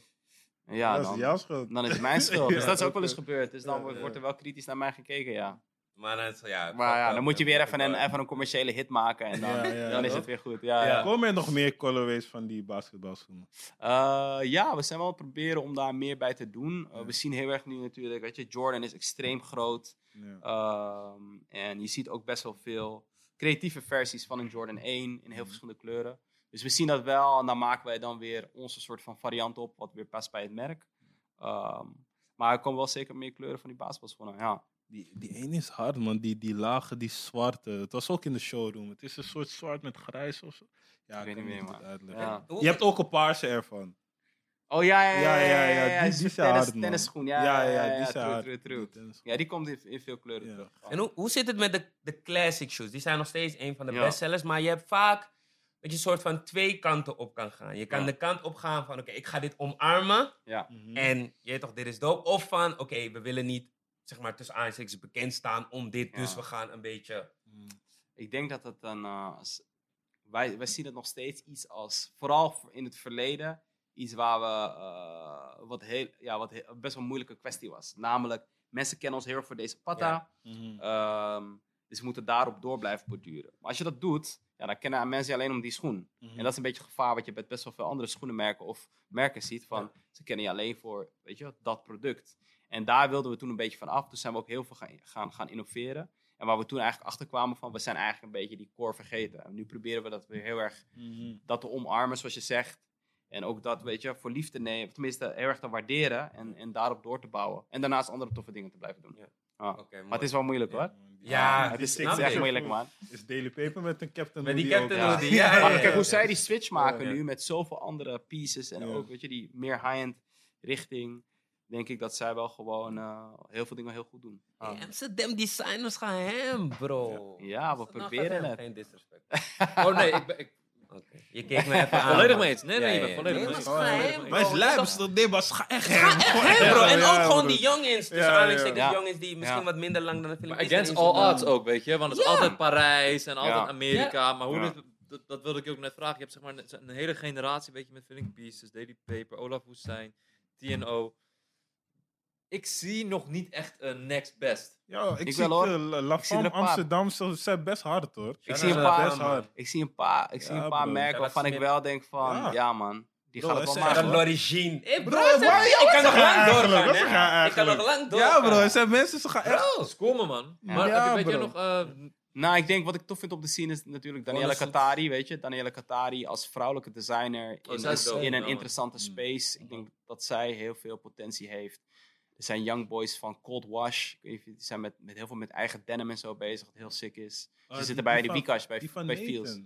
Ja, dat is dan, jouw schuld. dan is het mijn <laughs> schuld. Dus dat is ook wel eens gebeurd. Dus dan Ja, wordt ja. wordt er wel kritisch naar mij gekeken, ja. Maar, dan, is- ja, Maar ja, dan moet je weer even een, even een commerciële hit maken en dan, Ja, ja, dan is het weer goed. Ja. Komen er nog meer colorways van die basketbalschoenen? Eh, ja, we zijn wel aan het proberen om daar meer bij te doen. Uh, Ja. We zien heel erg nu natuurlijk, weet je, Jordan is extreem groot. Ja. Ehm, en je ziet ook best wel veel creatieve versies van een Jordan 1 in heel verschillende kleuren. Dus we zien dat wel en dan maken wij dan weer onze soort van variant op, wat weer past bij het merk. Ehm, maar er komen wel zeker meer kleuren van die basketbalschoenen, ja. Die, die ene is hard, man. Die, die lage, die zwarte. Het was ook in de showroom. Het is een soort zwart met grijs of zo. Ja, Ik weet niet meer, man. uitleggen. Ja. Hoe- Je hebt ook een paarse ervan. Oh ja, ja, ja, ja, ja, ja, die, ja, die zijn tennis, hard, man. tennisschoen, ja, ja, ja, die ja, zijn true, hard. true, true. Ja, die komt in, in veel kleuren Ja. terug. En hoe, hoe zit het met de, de classic shoes? Die zijn nog steeds een van de Ja. bestsellers, maar je hebt vaak dat je soort van twee kanten op kan gaan. Je kan Ja. de kant op gaan van, oké, ik ga dit omarmen Ja. Mhm. en je weet toch, dit is dope. Of van, oké, we willen niet, zeg maar, tussen aanstekens bekend staan om dit, Ja. dus we gaan een beetje... Mhm. Ik denk dat het een. eh, wij, wij zien het nog steeds iets als. Vooral in het verleden. Iets waar we. eh, wat, heel, ja, wat best wel een moeilijke kwestie was. Namelijk, mensen kennen ons heel erg voor deze patta. Mhm. ehm, dus we moeten daarop door blijven borduren. Maar als je dat doet. Ja, dan kennen mensen alleen om die schoen. Mhm. En dat is een beetje het gevaar wat je bij best wel veel andere schoenenmerken of merken ziet. Van, Ze kennen je alleen voor weet je, dat product. En daar wilden we toen een beetje van af. Toen zijn we ook heel veel gaan, gaan, gaan innoveren. En waar we toen eigenlijk achter kwamen van, we zijn eigenlijk een beetje die core vergeten. En nu proberen we dat weer heel erg Mhm. dat te omarmen, zoals je zegt. En ook dat, weet je, voor lief te nemen, tenminste heel erg te waarderen en, en daarop door te bouwen. En daarnaast andere toffe dingen te blijven doen. Ja. Ah. Oké, Maar het is wel moeilijk hoor. Ja, het is, echt moeilijk man. Is Daily Paper met een Captain Met die Captain. Hoodie, ja, kijk, hoe zij die switch maken Ja. nu met zoveel andere pieces en Ja. ook, weet je, die meer high-end richting, denk ik dat zij wel gewoon eh, heel veel dingen heel goed doen. Ah. Amsterdam designers gaan hem, bro. Ja, we proberen het. Geen disrespect. Oh nee, ik ben ik, Oké. Je keek me even <laughs> aan. volledig mee eens. Nee, nee, Ja, volledig nee, mee maar eens. het is. Maar Het het is ge- echt Ga hem. echt Gewoon hem, bro. En ook gewoon die Ja, ja. aanhalingstekens Ja. youngins die misschien wat minder lang dan de film. Maar against all odds ook, weet je. Want het is altijd Parijs en altijd. Amerika. Maar hoe dit, dat, dat wilde ik je ook net vragen. Je hebt zeg maar een, een hele generatie, weet je, met Filling Pieces, Daily Paper, Olaf Woestijn, TNO. Ik zie nog niet echt een next best. Ja, ik, Ik zie wel, eh, La Ik zie er Femme een paar. Amsterdam, ze zijn best hard hoor. Ik zie een paar, best hard. ik zie een paar, ik zie Ja, een paar bro. merken waarvan ik wel denk van, Ja. ja, man, die Bro, gaat het wel maken. Dan. Hey, bro, ik kan nog lang doorgaan, Ik kan nog lang doorgaan. Ja bro, er zijn mensen, ze gaan echt... Dat is cool, man. Maar Ja, heb je- weet je nog... eh, Nou, ik denk wat ik tof vind op de scene is natuurlijk een Katari, weet je. Daniela Katari als vrouwelijke designer in, dope, in ja, een man. interessante space. Ik denk dat zij heel veel potentie heeft. Er zijn young boys van Cold Wash. Ik weet niet of je- Die zijn met, met heel veel met eigen denim en zo bezig, wat heel sick is. Ah, Ze die- zitten bij die de Wikash, bij, bij. Fields. Ze?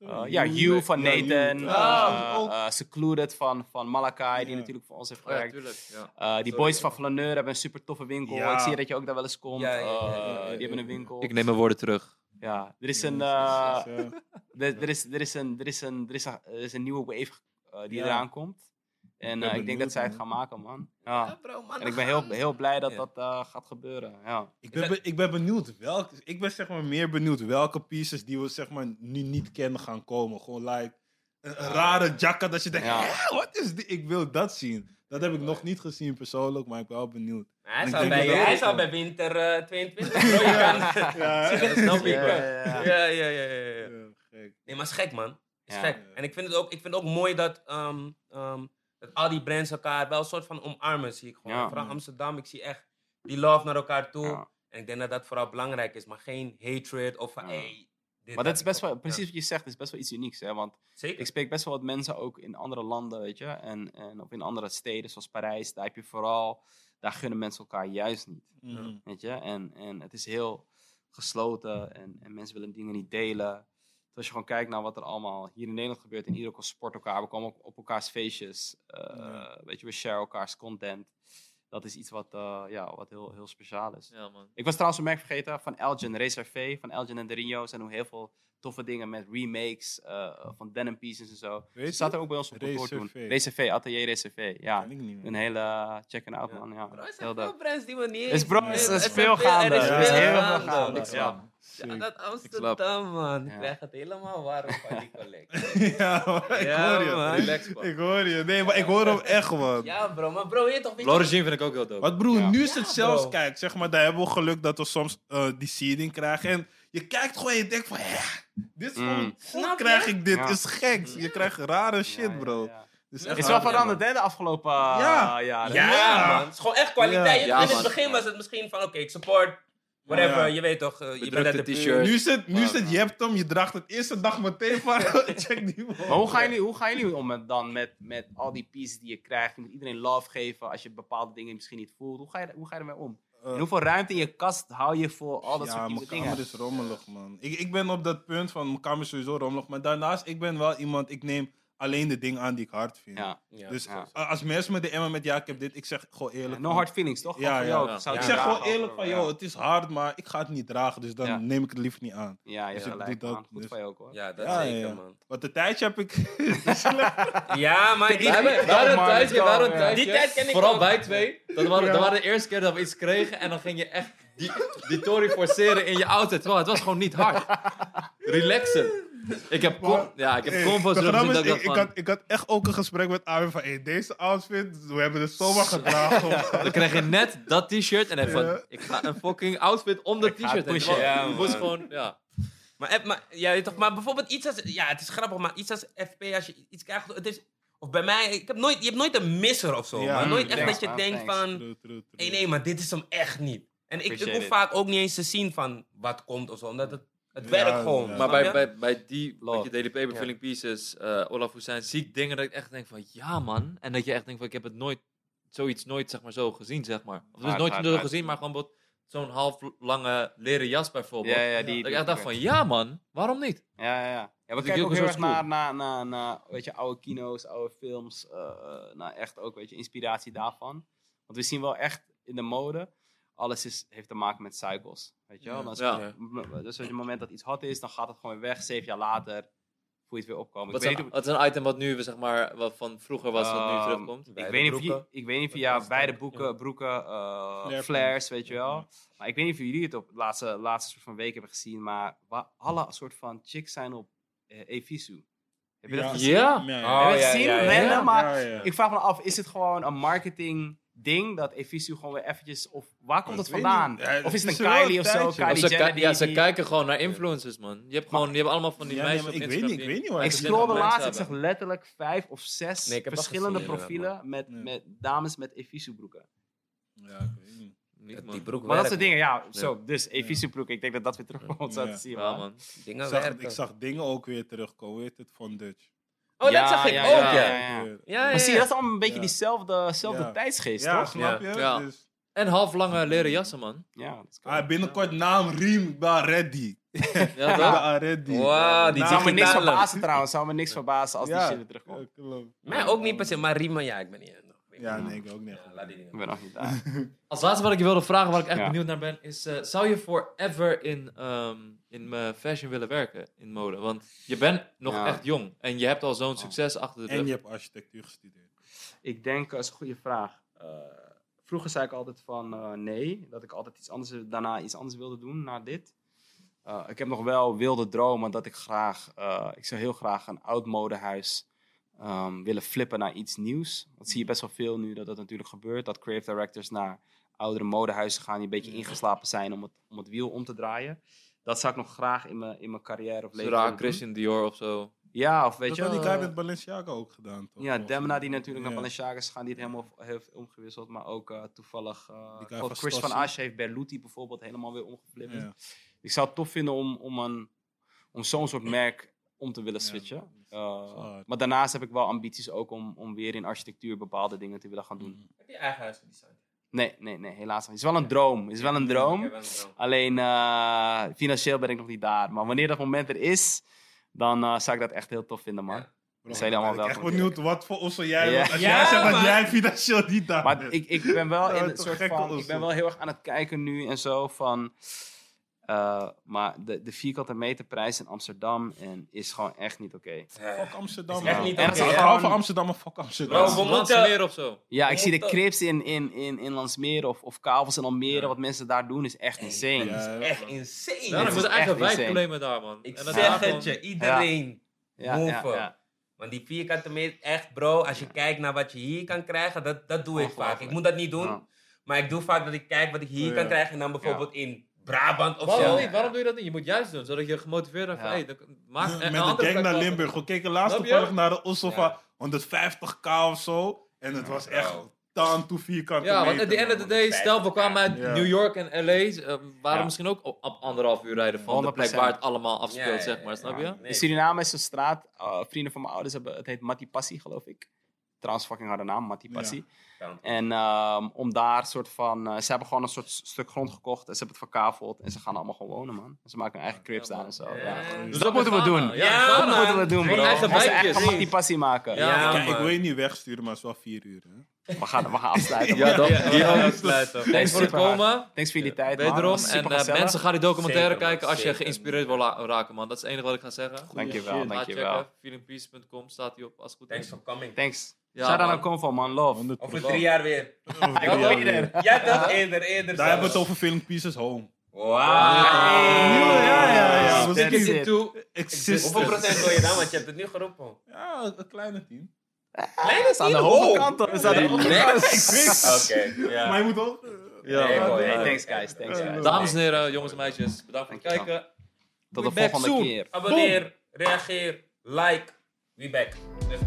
Uh, ja, Hugh van Ja, Nathan. Hugh. uh, Ah, ook. uh, Secluded van, van Malakai, die natuurlijk voor ons heeft oh ja, gewerkt. tuurlijk. Ja. Uh, die Sorry. boys van Flaneur hebben een super toffe winkel. Ja. Ik zie dat je ook daar wel eens komt. Ja, ja, ja, ja, ja, ja, die hebben een winkel. Ik neem mijn woorden terug. Ja, er is een, eh, <laughs> er, is, er, is een, er, is een, er, is een, er is een nieuwe wave uh, die Ja. eraan komt. En uh, ik denk dat zij het gaan maken, man. Ja, Ja. bro, man. En ik ben heel, heel blij dat Ja. dat uh, gaat gebeuren. Ja. Ik ben, be- ik ben benieuwd welke. Ik ben zeg maar meer benieuwd welke pieces die we zeg maar nu niet kennen gaan komen. Gewoon like een, rare jacka dat je denkt, Ja. "Hè, wat is dit? Ik wil dat zien. Dat heb ik nog niet gezien persoonlijk, maar ik ben wel benieuwd. Hij zou bij, hij bij winter eh, 22 <laughs> bro, je kan. <laughs> Ja, dat snap ik. Ja, bro. ja, ja. Ja, gek. Nee, maar is gek, man. Is Ja. gek. En ik vind het ook, ik vind het ook mooi dat, ehm, ehm, dat al die brands elkaar wel een soort van omarmen, zie ik gewoon. Ja. Vooral Amsterdam, ik zie echt die love naar elkaar toe. Ja. En ik denk dat dat vooral belangrijk is, maar geen hatred of van, Ja. hey, dit, Maar dat is best wel, Ja. precies wat je zegt, is best wel iets unieks. Hè? Want Zeker. ik spreek best wel wat mensen ook in andere landen, weet je. En, en, of in andere steden, zoals Parijs. Daar heb je vooral, daar gunnen mensen elkaar juist niet. Mhm. Weet je? En, en het is heel gesloten en, en mensen willen dingen niet delen. Dus als je gewoon kijkt naar wat er allemaal hier in Nederland gebeurt, en iedereen support elkaar, we komen op elkaars feestjes, eh, Ja. weet je, we share elkaars content. Dat is iets wat, eh, ja, wat heel, heel speciaal is. Ja, man. Ik was trouwens een merk vergeten van Elgin, Reserve, van Elgin en de Rio. zijn doen heel veel toffe dingen met remakes eh, van denim pieces en zo. Weet Ze zaten ook bij ons op kantoor toen. Reserve, Atelier Reserve, ja. Ken ik niet Een hele check out man, ja. Bro, er zijn Heel veel brands die we niet Is bro, er er is er veel gaande. Er is Er veel is heel veel gaande. Ja. Ja, dat Amsterdam, man. Ik krijg het helemaal warm van die collectie. <laughs> ja, maar ik Ja, hoor je. man. Relax, man. Ik hoor je. Nee, maar ik hoor hem echt, man. Ja, bro, maar bro, je toch Lorigine vind ik ook heel dope. Wat broer, Ja. nu is het Ja, zelfs, bro. kijk, zeg maar, daar hebben we geluk dat we soms eh, die seeding krijgen. En je kijkt gewoon en je denkt van, ja, dit is Mm. gewoon, hoe Snap je? krijg ik dit? Ja. is geks. Je krijgt rare shit, Ja, ja, bro. ja. Dus is wel veranderd, hè, de afgelopen uh, Ja. jaren. Ja, Ja. man. Het is gewoon echt kwaliteit. Ja, in het begin was het misschien van, oké, ik support, whatever. Ja. Je weet toch, eh, je bent de t-shirt. Nu het, nu het, je hebt hem, je draagt het eerste dag meteen van, <laughs> check die man. Maar hoe gaan jullie, hoe gaan jullie om met, dan met, met al die pieces die je krijgt? Je moet iedereen love geven als je bepaalde dingen misschien niet voelt. Hoe ga je, hoe ga je ermee om? Eh, En hoeveel ruimte in je kast hou je voor al dat ja, soort mijn nieuwe kamer dingen? is rommelig, man. Ik, ik ben op dat punt van, mijn kamer is sowieso rommelig. Maar daarnaast, ik ben wel iemand, ik neem alleen de dingen aan die ik hard vind. Ja. Ja. Dus Ja. als mensen me DM'en met, ja, ik heb dit, ik zeg gewoon eerlijk. No hard feelings, toch? Ja, ja. jou, Ja. Ik zeg dragen gewoon eerlijk van, ja. joh, het is hard, maar ik ga het niet dragen. Dus dan Ja. neem ik het liever niet aan. Ja, je Dus hebt ik doe dat. Goed dus- van je ook, hoor. Ja, dat Ja, zeker, ja. man. Want de tijdje heb ik... <laughs> Ja, maar die, tijdje, ja. Die tijd ken ik vooral wij twee. Dat waren, Ja. dat waren de eerste keer dat we iets kregen en dan ging je echt die, die Tory forceren in je outfit. Terwijl het was gewoon niet hard. Relaxen. <laughs> Ik heb, com- ja, ik heb Hey, convo's de erop grap gezien is, dat ik, ik had, ik had echt ook een gesprek met Armin van, hey, deze outfit, we hebben het zomaar <laughs> gedragen. Dan kreeg je net dat t-shirt en dan van, Ja. ik ga een fucking outfit om dat Ik ga t-shirt. pushen. Ja, gewoon, ja. Maar, eh, maar, ja, toch, maar bijvoorbeeld iets als... Ja, het is grappig, maar iets als FP, als je iets krijgt... Het is, of bij mij, ik heb nooit, je hebt nooit een misser of zo. Ja. maar nooit Mm, echt thanks, dat je denkt thanks. van... True, true, true. Nee, nee, maar dit is hem echt niet. En ik, ik hoef it. vaak ook niet eens te zien van wat komt of zo. Omdat het Het Ja, werkt gewoon. ja. Maar bij, bij, bij die, weet je, Daily Paper, Ja. Filling Pieces, eh Olaf Hussein, zie ik dingen dat ik echt denk van, ja man. En dat je echt denkt van, ik heb het nooit, zoiets nooit, zeg maar, zo gezien, zeg maar. Of dus nooit zo gezien, maar gewoon wat- zo'n half lange leren jas bijvoorbeeld. Ja, ja, die, Dat ik echt dacht van, ja man, waarom niet? Ja, ja, ja. ja we Dus kijken ik ook heel erg naar, naar, naar, naar, weet je, oude kino's, oude films. naar echt ook, weet je, inspiratie daarvan. Want we zien wel echt in de mode, alles is, heeft te maken met cycles. Weet je wel? Dan is Ja. het- m- Dus op het moment dat iets hot is, dan gaat het gewoon weg. Zeven jaar later voel je het weer opkomen. Wat ik is, weet een, niet wat is een item wat nu, zeg maar, wat van vroeger was, wat nu Ehm, terugkomt? Ik weet, niet je, ik weet niet ja, beide boeken, Ja. broeken, Flare flares, weet je wel. Maar ik weet niet of jullie het op de laatste, laatste soort van week hebben gezien, maar alle soort van chicks zijn op eh Evisu. Heb je dat Ja. gezien? Ja? Ja, Heb je het gezien? ja, ja. Random, Ja. maar Ja, ja. ik vraag me af, is het gewoon een marketing ding dat Evisu gewoon weer eventjes, of waar komt het vandaan? Ja, of is het een is Kylie of zo? tijdje. Kylie ze, Jenner die- ja, ze die- kijken gewoon naar influencers, man. Je hebt gewoon, die hebben allemaal van die Ja, meisjes nee, op maar ik weet niet, ik weet niet waar Ik scrollde laatst, ik zag letterlijk vijf of zes Nee, verschillende gezien, profielen met, Ja. met dames met Evisu broeken. Ja, ik weet niet. Niet, Die broek Maar dat soort dingen, ja, Ja. zo. Dus Evisu broeken, ik denk dat dat weer terugkomt, Ja. te zien. Ja, man. Dingen Ik zag, ik zag dingen ook weer terugkomen. Weet het van Dutch. Oh, Ja, dat zag ik ja, ook, ja, Maar zie je, dat is allemaal een beetje Ja. diezelfde, tijdsgeest, Ja, toch? snap je? Ja. Dus, En half lange leren jassen, man. Ja, dat is cool. ah, binnenkort naam Riem, ik ben ready. Ja, <laughs> Ik ben toch? ready. Wauw, die Nou, zou me niks verbazen trouwens, zou me niks verbazen als die shit weer terugkomt. Ja, klopt. Mij ook niet per se, maar Riemen, ja, ik ben niet. Eh. Ja, nee, ik ook niet. Ja, laat die dingen. Ik ben nog niet daar. <laughs> Als laatste wat ik je wilde vragen, waar ik echt Ja. benieuwd naar ben, is: eh, zou je forever in, ehm, in eh, fashion willen werken, in mode? Want je bent nog Ja. echt jong en je hebt al zo'n succes achter de En rug. je hebt architectuur gestudeerd. Ik denk, dat is een goede vraag. Eh, vroeger zei ik altijd van eh, nee, dat ik altijd iets anders, daarna iets anders wilde doen, na dit. Eh, ik heb nog wel wilde dromen dat ik graag, eh, ik zou heel graag een oud modehuis ehm, willen flippen naar iets nieuws. Dat zie je best wel veel nu dat dat natuurlijk gebeurt. Dat creative directors naar oudere modehuizen gaan die een beetje ingeslapen zijn om het, om het wiel om te draaien. Dat zou ik nog graag in mijn, in mijn carrière of leven Zodra. Christian Dior of zo. Ja, of weet dat je had die guy eh, met Balenciaga ook gedaan, toch? ja, Demna die natuurlijk naar. Balenciaga is gegaan, die het helemaal heeft omgewisseld. Maar ook eh, toevallig, eh, geloof van Chris van. Asch heeft Berluti bijvoorbeeld helemaal weer omgeflipperd. Ja. Ik zou het tof vinden om, om, een, om zo'n soort <clears throat> merk om te willen switchen. Eh, maar daarnaast heb ik wel ambities ook om, om weer in architectuur bepaalde dingen te willen gaan doen. Heb je eigen huis gedesigned? Nee, nee, nee, helaas niet. Het is wel een droom. Het is wel een droom. Wel een. Alleen eh, financieel ben ik nog niet daar. Maar wanneer dat moment er is, dan eh, zou ik dat echt heel tof vinden, man. Ja. Bro, Zijn allemaal ik ben echt benieuwd wat voor osso jij Ja. Als Ja, jij zegt dat jij financieel niet daar Maar bent. ik, ik ben wel in het soort van, ik ben wel heel erg aan het kijken nu en zo van. Eh, maar de, de vierkante meterprijs in Amsterdam en is gewoon echt niet oké. Fuck Amsterdam. Is echt niet En oké, Ik hè? hou van Amsterdam, maar fuck Amsterdam. Bro, we moeten- Landsmeer of zo. Ja, ik zie de moeten- crips in, in, in, in Landsmeer of, of Kavels in Almere, wat mensen daar doen, is echt insane. Ja. Echt insane. Ja, dan is moet echt eigen wijk insane. claimen daar, man. Ik En dat zeg daar het je, iedereen. Ja, ja, Boven. ja. Want die vierkante meter, echt bro, als je kijkt naar wat je hier kan krijgen, dat, dat doe ik vaak. Ik moet dat niet doen, Ja. maar ik doe vaak dat ik kijk wat ik hier Ja. kan krijgen en dan bijvoorbeeld in Brabant of Waarom zo. niet? Waarom doe je dat niet? Je moet juist doen, zodat je gemotiveerd bent van, hey, dan maak Met een de gang naar Limburg. We keken laatst toevallig naar de osso Ja. van 150k of zo. En het was echt taan toe vierkante Ja, want at the end of the day, stel we kwamen uit Ja. New York en LA, eh, waren Ja. misschien ook op, anderhalf uur rijden van de plek 100%. waar het allemaal afspeelt, ja, zeg maar, snap ja. je? Nee. In Suriname is een straat, eh, vrienden van mijn ouders hebben, het heet Mati Passi, geloof ik. Trouwens, fucking harde naam, Mati Passi. Ja. En ehm, om daar soort van, eh, ze hebben gewoon een soort stuk grond gekocht en ze hebben het verkaveld en ze gaan allemaal gewoon wonen, man. Ze maken hun eigen cribs Ja, daar en zo. Ja. Ja. Dus dat moeten we doen. man. Ja, Ja, Dat man. moeten we doen, bro. eigen Onze wijkjes. eigen Mati Passi maken. Ja, ik wil je niet wegsturen, maar het is wel vier uur. Hè? We, gaan, we gaan afsluiten. Ja, dat, Ja, ja, afsluiten. Thanks voor het komen. Thanks voor jullie tijd. Wederom. En eh, mensen gaan die documentaire Zeker, kijken als je geïnspireerd wil raken, man. Dat is het enige wat ik ga zeggen. Dankjewel. Ga dankjewel. checken. Feelingpeace.com staat hij op als het goed Thanks for coming. Thanks. Ja, Shout out man. naar Convo, man. Love. 100 Over drie jaar weer. Over drie jaar eerder. Ja, toch? Eerder, eerder. Daar hebben we het over Feeling Pieces Home. Wauw. Ja, ja, ja, ja. That's Stick it. it to Existence. Hoeveel procent wil je dan? Want je hebt het nu geroepen. Ja, een kleine team. Ah, nee, dat aan de hoge kant. Dat is aan de hoge kant. Oké. <laughs> Maar je moet ook... Eh, ja, hey, thanks guys, thanks eh, guys. Dames en heren, jongens en meisjes, bedankt voor het kijken. Tot de volgende keer. Abonneer, reageer, like. We back. Let's